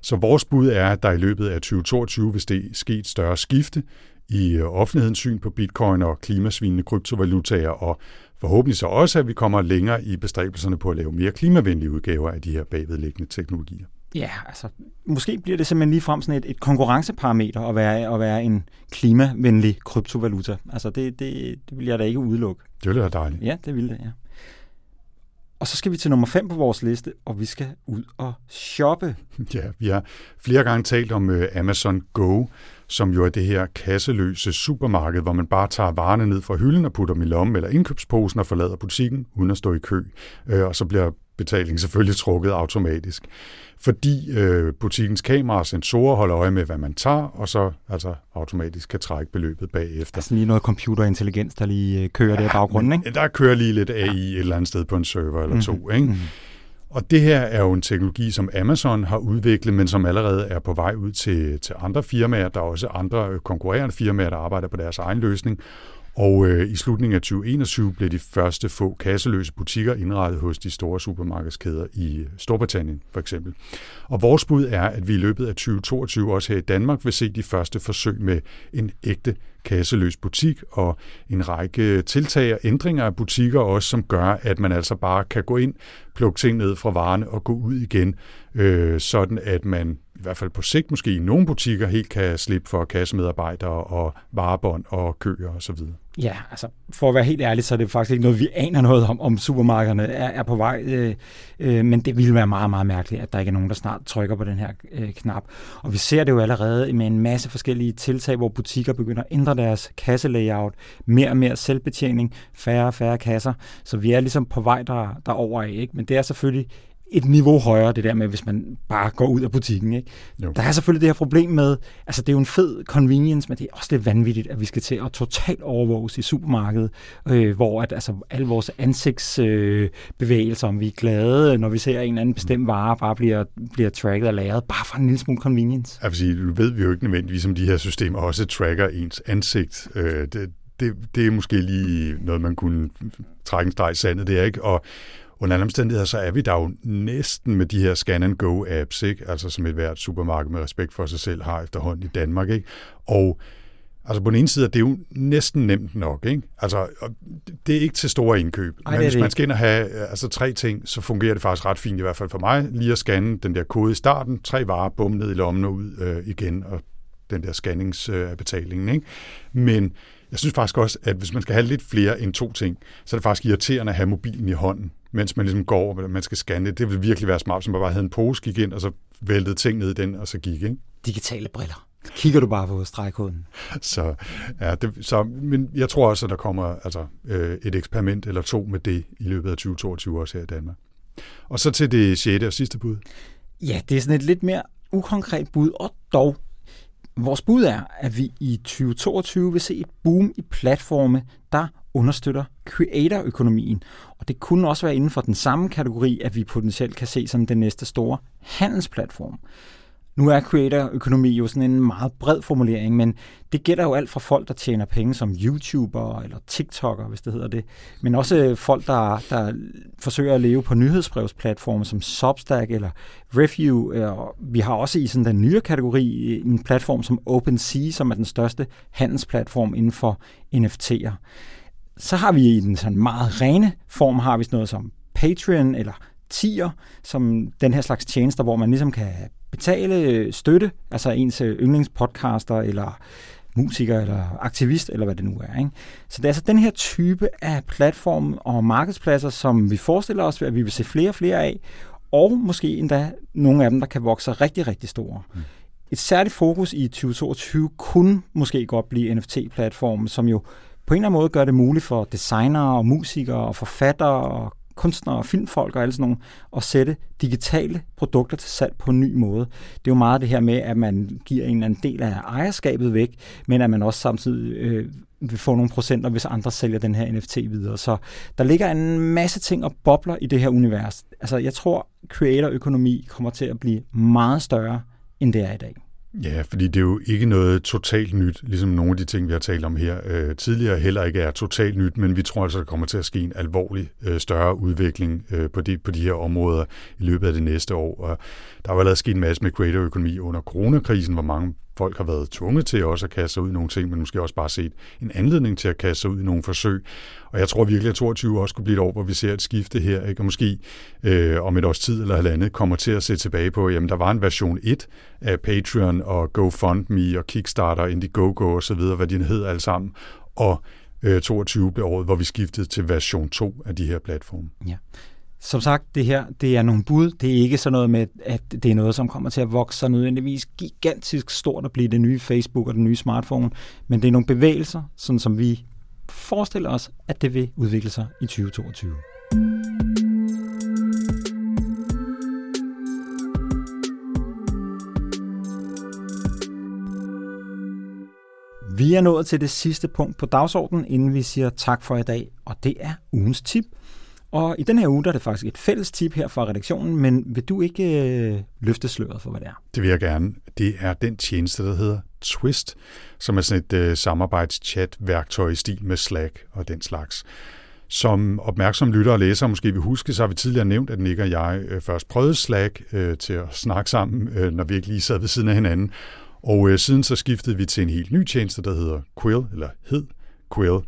så vores bud er, at der i løbet af 2022 vil det ske et større skifte i øh, offentlighedens syn på bitcoin og klimasvinende kryptovalutaer, og forhåbentlig så også, at vi kommer længere i bestræbelserne på at lave mere klimavenlige udgaver af de her bagvedliggende teknologier. Ja, altså, måske bliver det simpelthen lige frem sådan et, et konkurrenceparameter at være, at være en klimavenlig kryptovaluta. Altså, det, det, det vil jeg da ikke udelukke. Det ville være dejligt. Ja, det ville det, ja. Og så skal vi til nummer 5 på vores liste, og vi skal ud og shoppe. Ja, vi har flere gange talt om uh, Amazon Go, som jo er det her kasseløse supermarked, hvor man bare tager varerne ned fra hylden og putter dem i lommen eller indkøbsposen og forlader butikken uden at stå i kø. Uh, og så bliver betalingen selvfølgelig trukket automatisk fordi øh, butikkens kamera og sensorer holder øje med, hvad man tager, og så altså automatisk kan trække beløbet bagefter. Altså lige noget computerintelligens, der lige øh, kører ja, der i baggrunden, ikke? Der kører lige lidt AI ja. et eller andet sted på en server eller to, mm-hmm. ikke? Mm-hmm. Og det her er jo en teknologi, som Amazon har udviklet, men som allerede er på vej ud til, til andre firmaer. Der er også andre konkurrerende firmaer, der arbejder på deres egen løsning. Og øh, i slutningen af 2021 blev de første få kasseløse butikker indrettet hos de store supermarkedskæder i øh, Storbritannien for eksempel. Og vores bud er, at vi i løbet af 2022 også her i Danmark vil se de første forsøg med en ægte kasseløs butik og en række tiltag og ændringer af butikker også, som gør, at man altså bare kan gå ind, plukke ting ned fra varerne og gå ud igen, øh, sådan at man i hvert fald på sigt måske i nogle butikker helt kan slippe for kassemedarbejdere og varebånd og køer osv. Ja, altså for at være helt ærlig, så er det faktisk ikke noget, vi aner noget om, om supermarkederne er, er på vej. Øh, øh, men det ville være meget, meget mærkeligt, at der ikke er nogen, der snart trykker på den her øh, knap. Og vi ser det jo allerede med en masse forskellige tiltag, hvor butikker begynder at ændre deres kasselayout. Mere og mere selvbetjening, færre og færre kasser. Så vi er ligesom på vej der, derover af. Ikke? Men det er selvfølgelig et niveau højere, det der med, hvis man bare går ud af butikken. Ikke? Jo. Der er selvfølgelig det her problem med, altså det er jo en fed convenience, men det er også lidt vanvittigt, at vi skal til at totalt overvåges i supermarkedet, øh, hvor at, altså, alle vores ansigtsbevægelser, øh, om vi er glade, når vi ser en eller anden bestemt vare, bare bliver, bliver tracket og lagret, bare for en lille smule convenience. Jeg vil sige, du ved vi jo ikke nødvendigvis, om de her systemer også tracker ens ansigt. Øh, det, det, det er måske lige noget, man kunne trække en streg i sandet, det er ikke? Og under alle omstændigheder, så er vi der jo næsten med de her scan-and-go-apps, ikke? altså som et hvert supermarked med respekt for sig selv har efterhånden i Danmark. Ikke? Og Altså på den ene side er det jo næsten nemt nok, ikke? Altså, det er ikke til store indkøb. Ej, Men hvis man skal ind og have altså, tre ting, så fungerer det faktisk ret fint, i hvert fald for mig, lige at scanne den der kode i starten, tre varer, bum ned i lommen og ud øh, igen, og den der scannings øh, betalingen, ikke? Men jeg synes faktisk også, at hvis man skal have lidt flere end to ting, så er det faktisk irriterende at have mobilen i hånden mens man ligesom går, og man skal scanne det. Det vil virkelig være smart, som man bare havde en pose, gik ind, og så væltede ting ned i den, og så gik, ikke? Digitale briller. Kigger du bare på stregkoden. Så, ja, det, så, men jeg tror også, at der kommer altså, øh, et eksperiment eller to med det i løbet af 2022 også her i Danmark. Og så til det sjette og sidste bud. Ja, det er sådan et lidt mere ukonkret bud, og dog. Vores bud er, at vi i 2022 vil se et boom i platforme, der understøtter creator-økonomien. Og det kunne også være inden for den samme kategori, at vi potentielt kan se som den næste store handelsplatform. Nu er creator-økonomi jo sådan en meget bred formulering, men det gælder jo alt fra folk, der tjener penge som YouTuber eller TikToker, hvis det hedder det, men også øh, folk, der, der forsøger at leve på nyhedsbrevsplatforme som Substack eller Review. Øh, vi har også i sådan den nye kategori øh, en platform som OpenSea, som er den største handelsplatform inden for NFT'er. Så har vi i den sådan meget rene form, har vi sådan noget som Patreon eller tier, som den her slags tjenester, hvor man ligesom kan betale støtte, altså ens yndlingspodcaster eller musiker eller aktivist, eller hvad det nu er. Ikke? Så det er altså den her type af platform og markedspladser, som vi forestiller os, at vi vil se flere og flere af, og måske endda nogle af dem, der kan vokse rigtig, rigtig store. Mm. Et særligt fokus i 2022 kunne måske godt blive NFT-platformen, som jo på en eller anden måde gør det muligt for designere og musikere og forfattere og kunstnere og filmfolk og alle sådan nogle, at sætte digitale produkter til salg på en ny måde. Det er jo meget det her med, at man giver en eller anden del af ejerskabet væk, men at man også samtidig øh, vil få nogle procenter, hvis andre sælger den her NFT videre. Så der ligger en masse ting og bobler i det her univers. Altså, jeg tror, creator-økonomi kommer til at blive meget større, end det er i dag. Ja, fordi det er jo ikke noget totalt nyt, ligesom nogle af de ting, vi har talt om her øh, tidligere, heller ikke er totalt nyt, men vi tror altså, der kommer til at ske en alvorlig øh, større udvikling øh, på, de, på de her områder i løbet af det næste år. Og der er jo allerede sket en masse med creator-økonomi under coronakrisen, hvor mange folk har været tvunget til også at kaste sig ud i nogle ting, men måske også bare set en anledning til at kaste sig ud i nogle forsøg. Og jeg tror virkelig, at 22 også kunne blive et år, hvor vi ser et skifte her, ikke? og måske øh, om et års tid eller halvandet kommer til at se tilbage på, jamen der var en version 1 af Patreon og GoFundMe og Kickstarter, Indiegogo og så videre, hvad de hed alle sammen, og øh, 22 blev året, hvor vi skiftede til version 2 af de her platforme. Ja. Som sagt, det her det er nogle bud. Det er ikke sådan noget med, at det er noget, som kommer til at vokse sig nødvendigvis gigantisk stort og blive det nye Facebook og den nye smartphone. Men det er nogle bevægelser, sådan som vi forestiller os, at det vil udvikle sig i 2022. Vi er nået til det sidste punkt på dagsordenen, inden vi siger tak for i dag, og det er ugens tip. Og i den her uge, der er det faktisk et fælles tip her fra redaktionen, men vil du ikke øh, løfte sløret for, hvad det er? Det vil jeg gerne. Det er den tjeneste, der hedder Twist, som er sådan et øh, samarbejdschat-værktøj i stil med Slack og den slags. Som opmærksom lytter og læser måske vil huske, så har vi tidligere nævnt, at Nick og jeg øh, først prøvede Slack øh, til at snakke sammen, øh, når vi ikke lige sad ved siden af hinanden. Og øh, siden så skiftede vi til en helt ny tjeneste, der hedder Quill, eller hed Quill.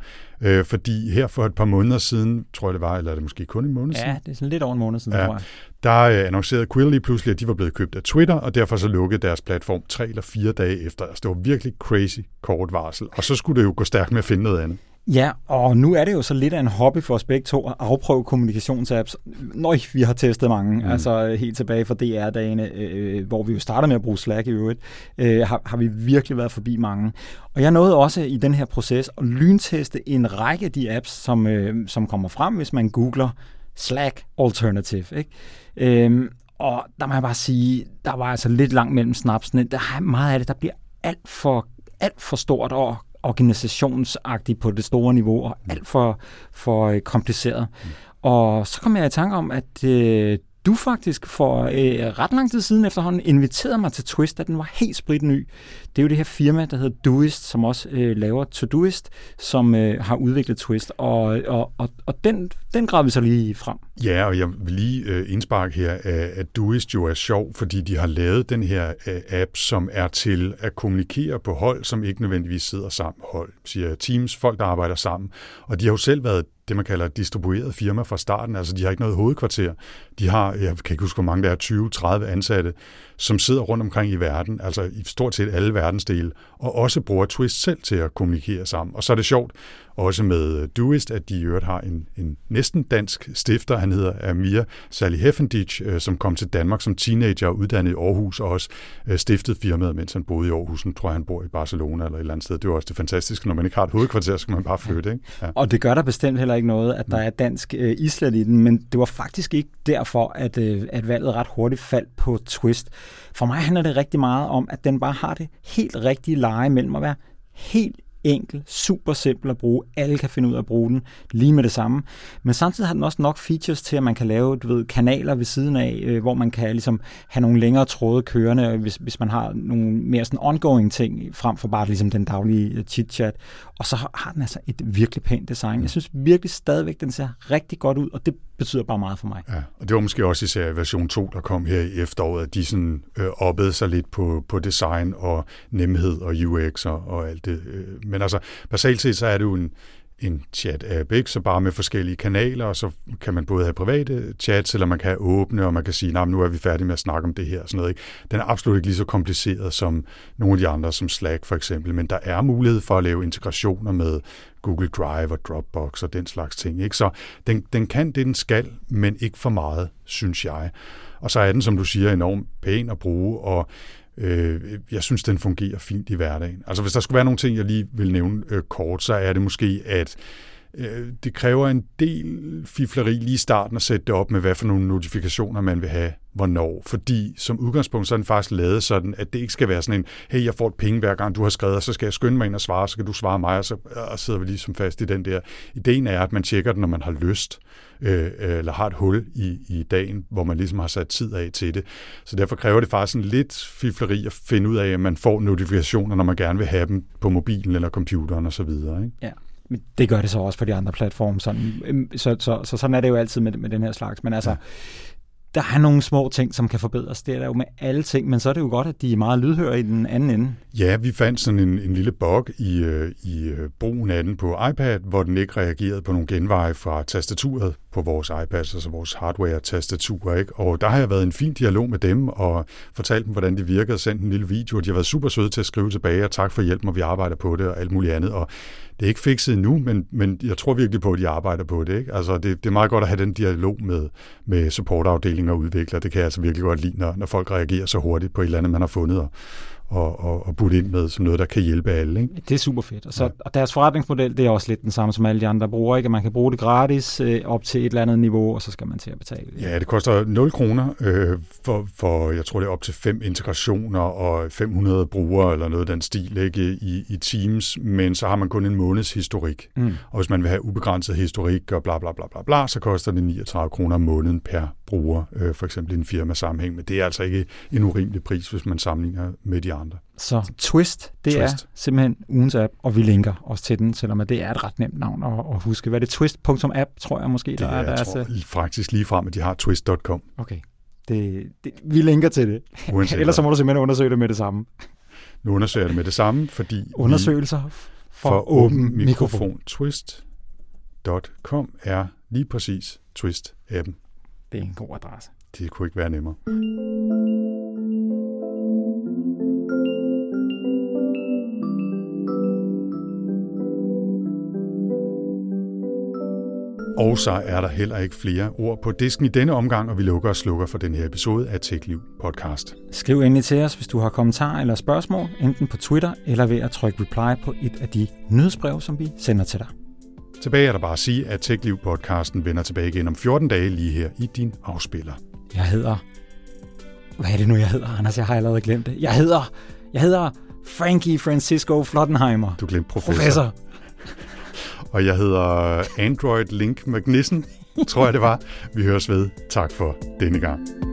Øh, fordi her for et par måneder siden, tror jeg det var, eller er det måske kun en måned siden? Ja, det er sådan lidt over en måned siden, ja, tror jeg. Der øh, annoncerede Quill lige pludselig, at de var blevet købt af Twitter, og derfor så lukkede deres platform tre eller fire dage efter. Altså, det var virkelig crazy kort varsel. Og så skulle det jo gå stærkt med at finde noget andet. Ja, og nu er det jo så lidt af en hobby for os begge to at afprøve kommunikationsapps. Nøj, vi har testet mange, mm. altså helt tilbage fra DR-dagene, øh, hvor vi jo startede med at bruge Slack i øvrigt, øh, har, har vi virkelig været forbi mange. Og jeg nåede også i den her proces at lynteste en række af de apps, som, øh, som kommer frem, hvis man googler Slack Alternative. Ikke? Øh, og der må jeg bare sige, der var altså lidt langt mellem snapsene. Der er meget af det, der bliver alt for alt for stort og organisationsagtigt på det store niveau og alt for, for øh, kompliceret. Mm. Og så kom jeg i tanke om, at øh, du faktisk for øh, ret lang tid siden efterhånden inviterede mig til Twist, da den var helt spritny. Det er jo det her firma, der hedder Doist, som også øh, laver Todoist, som øh, har udviklet Twist, og, og, og, og den, den gravede vi så lige frem. Ja, og jeg vil lige øh, indsparke her, at Doist jo er sjov, fordi de har lavet den her øh, app, som er til at kommunikere på hold, som ikke nødvendigvis sidder sammen hold, siger teams, folk der arbejder sammen. Og de har jo selv været det, man kalder distribueret firma fra starten. Altså, de har ikke noget hovedkvarter. De har, jeg kan ikke huske, hvor mange der er, 20-30 ansatte, som sidder rundt omkring i verden, altså i stort set alle verdensdele, og også bruger Twist selv til at kommunikere sammen. Og så er det sjovt, også med Doist, at de i øvrigt har en, en næsten dansk stifter. Han hedder Amir Sally Heffendich, øh, som kom til Danmark som teenager og uddannet i Aarhus, og også øh, stiftede firmaet, mens han boede i Aarhus. Nu tror jeg, han bor i Barcelona eller et eller andet sted. Det er også det fantastiske. Når man ikke har et hovedkvarter, så skal man bare flytte. Ikke? Ja. Og det gør der bestemt heller ikke noget, at der er dansk øh, Island i den, men det var faktisk ikke derfor, at, øh, at valget ret hurtigt faldt på Twist. For mig handler det rigtig meget om, at den bare har det helt rigtige leje mellem at være helt enkel, super simpel at bruge. Alle kan finde ud af at bruge den lige med det samme. Men samtidig har den også nok features til, at man kan lave du ved, kanaler ved siden af, øh, hvor man kan ligesom have nogle længere tråde kørende, hvis, hvis man har nogle mere sådan ongoing ting, frem for bare ligesom den daglige øh, chit-chat. Og så har den altså et virkelig pænt design. Jeg synes virkelig stadigvæk, den ser rigtig godt ud, og det betyder bare meget for mig. Ja, og det var måske også især version 2, der kom her i efteråret, at de sådan øh, oppede sig lidt på, på design og nemhed og UX og, og alt det. Øh. Men altså, basalt set, så er det jo en, en chat-app, ikke? så bare med forskellige kanaler, og så kan man både have private chats, eller man kan have åbne, og man kan sige, nu er vi færdige med at snakke om det her. og Sådan noget, ikke? Den er absolut ikke lige så kompliceret som nogle af de andre, som Slack for eksempel, men der er mulighed for at lave integrationer med Google Drive og Dropbox og den slags ting. Ikke? Så den, den kan det, den skal, men ikke for meget, synes jeg. Og så er den, som du siger, enormt pæn at bruge, og øh, jeg synes, den fungerer fint i hverdagen. Altså hvis der skulle være nogle ting, jeg lige vil nævne øh, kort, så er det måske, at øh, det kræver en del fifleri lige i starten at sætte det op med, hvad for nogle notifikationer man vil have, hvornår. Fordi som udgangspunkt, så er den faktisk lavet sådan, at det ikke skal være sådan en, hey, jeg får et penge hver gang, du har skrevet, og så skal jeg skynde mig ind og svare, så kan du svare mig, og så og sidder vi ligesom fast i den der. Ideen er, at man tjekker den, når man har lyst øh, eller har et hul i, i dagen, hvor man ligesom har sat tid af til det. Så derfor kræver det faktisk en lidt fifleri at finde ud af, at man får notifikationer, når man gerne vil have dem på mobilen eller computeren osv. Ikke? Ja. Men det gør det så også på de andre platforme. Sådan, øhm, så, så, så sådan er det jo altid med, med den her slags. Men altså, der er nogle små ting, som kan forbedres. Det er der jo med alle ting, men så er det jo godt, at de er meget lydhøre i den anden ende. Ja, vi fandt sådan en, en lille bug i, øh, i øh, brugen af den på iPad, hvor den ikke reagerede på nogle genveje fra tastaturet på vores iPads, altså vores hardware-tastatur. Ikke? Og der har jeg været en fin dialog med dem og fortalt dem, hvordan det virkede, og sendt en lille video. og De har været super søde til at skrive tilbage, og tak for hjælpen, og vi arbejder på det og alt muligt andet. Og det er ikke fikset endnu, men, men jeg tror virkelig på, at de arbejder på det. Ikke? Altså, det, det er meget godt at have den dialog med, med supportafdelinger og udviklere. Det kan jeg altså virkelig godt lide, når, når folk reagerer så hurtigt på et eller andet, man har fundet. Og, og, og, og putte ind med som noget, der kan hjælpe alle. Ikke? Det er super fedt. Og, så, ja. og deres forretningsmodel, det er også lidt den samme som alle de andre bruger. Ikke? Man kan bruge det gratis øh, op til et eller andet niveau, og så skal man til at betale. Ja, det koster 0 kroner øh, for, for, jeg tror det er op til fem integrationer og 500 brugere eller noget af den stil ikke? I, i Teams, men så har man kun en måneds historik. Mm. Og hvis man vil have ubegrænset historik og bla bla bla bla bla, så koster det 39 kroner om måneden per bruger, øh, for eksempel i en firma sammenhæng. Men det er altså ikke en urimelig pris, hvis man sammenligner med de andre. Så Twist, det Twist. er simpelthen ugens app, og vi linker også til den, selvom det er et ret nemt navn at, at huske. Hvad er det? Twist.app, tror jeg måske, det der er. Jeg tror altså... faktisk lige frem, at de har twist.com. Okay. Det, det, vi linker til det. Ellers så må du simpelthen undersøge det med det samme. Nu undersøger jeg det med det samme, fordi... Undersøgelser for, for åben mikrofon. mikrofon. Twist.com er lige præcis Twist-appen. Det er en god adresse. Det kunne ikke være nemmere. Og så er der heller ikke flere ord på disken i denne omgang, og vi lukker og slukker for den her episode af TechLiv podcast. Skriv endelig til os, hvis du har kommentarer eller spørgsmål, enten på Twitter eller ved at trykke reply på et af de nyhedsbrev, som vi sender til dig. Tilbage er der bare at sige, at TechLiv-podcasten vender tilbage igen om 14 dage lige her i din afspiller. Jeg hedder... Hvad er det nu, jeg hedder, Anders? Jeg har allerede glemt det. Jeg hedder... Jeg hedder Frankie Francisco Flottenheimer. Du glemte professor. Professor. Og jeg hedder Android Link McNissen, tror jeg det var. Vi høres ved. Tak for denne gang.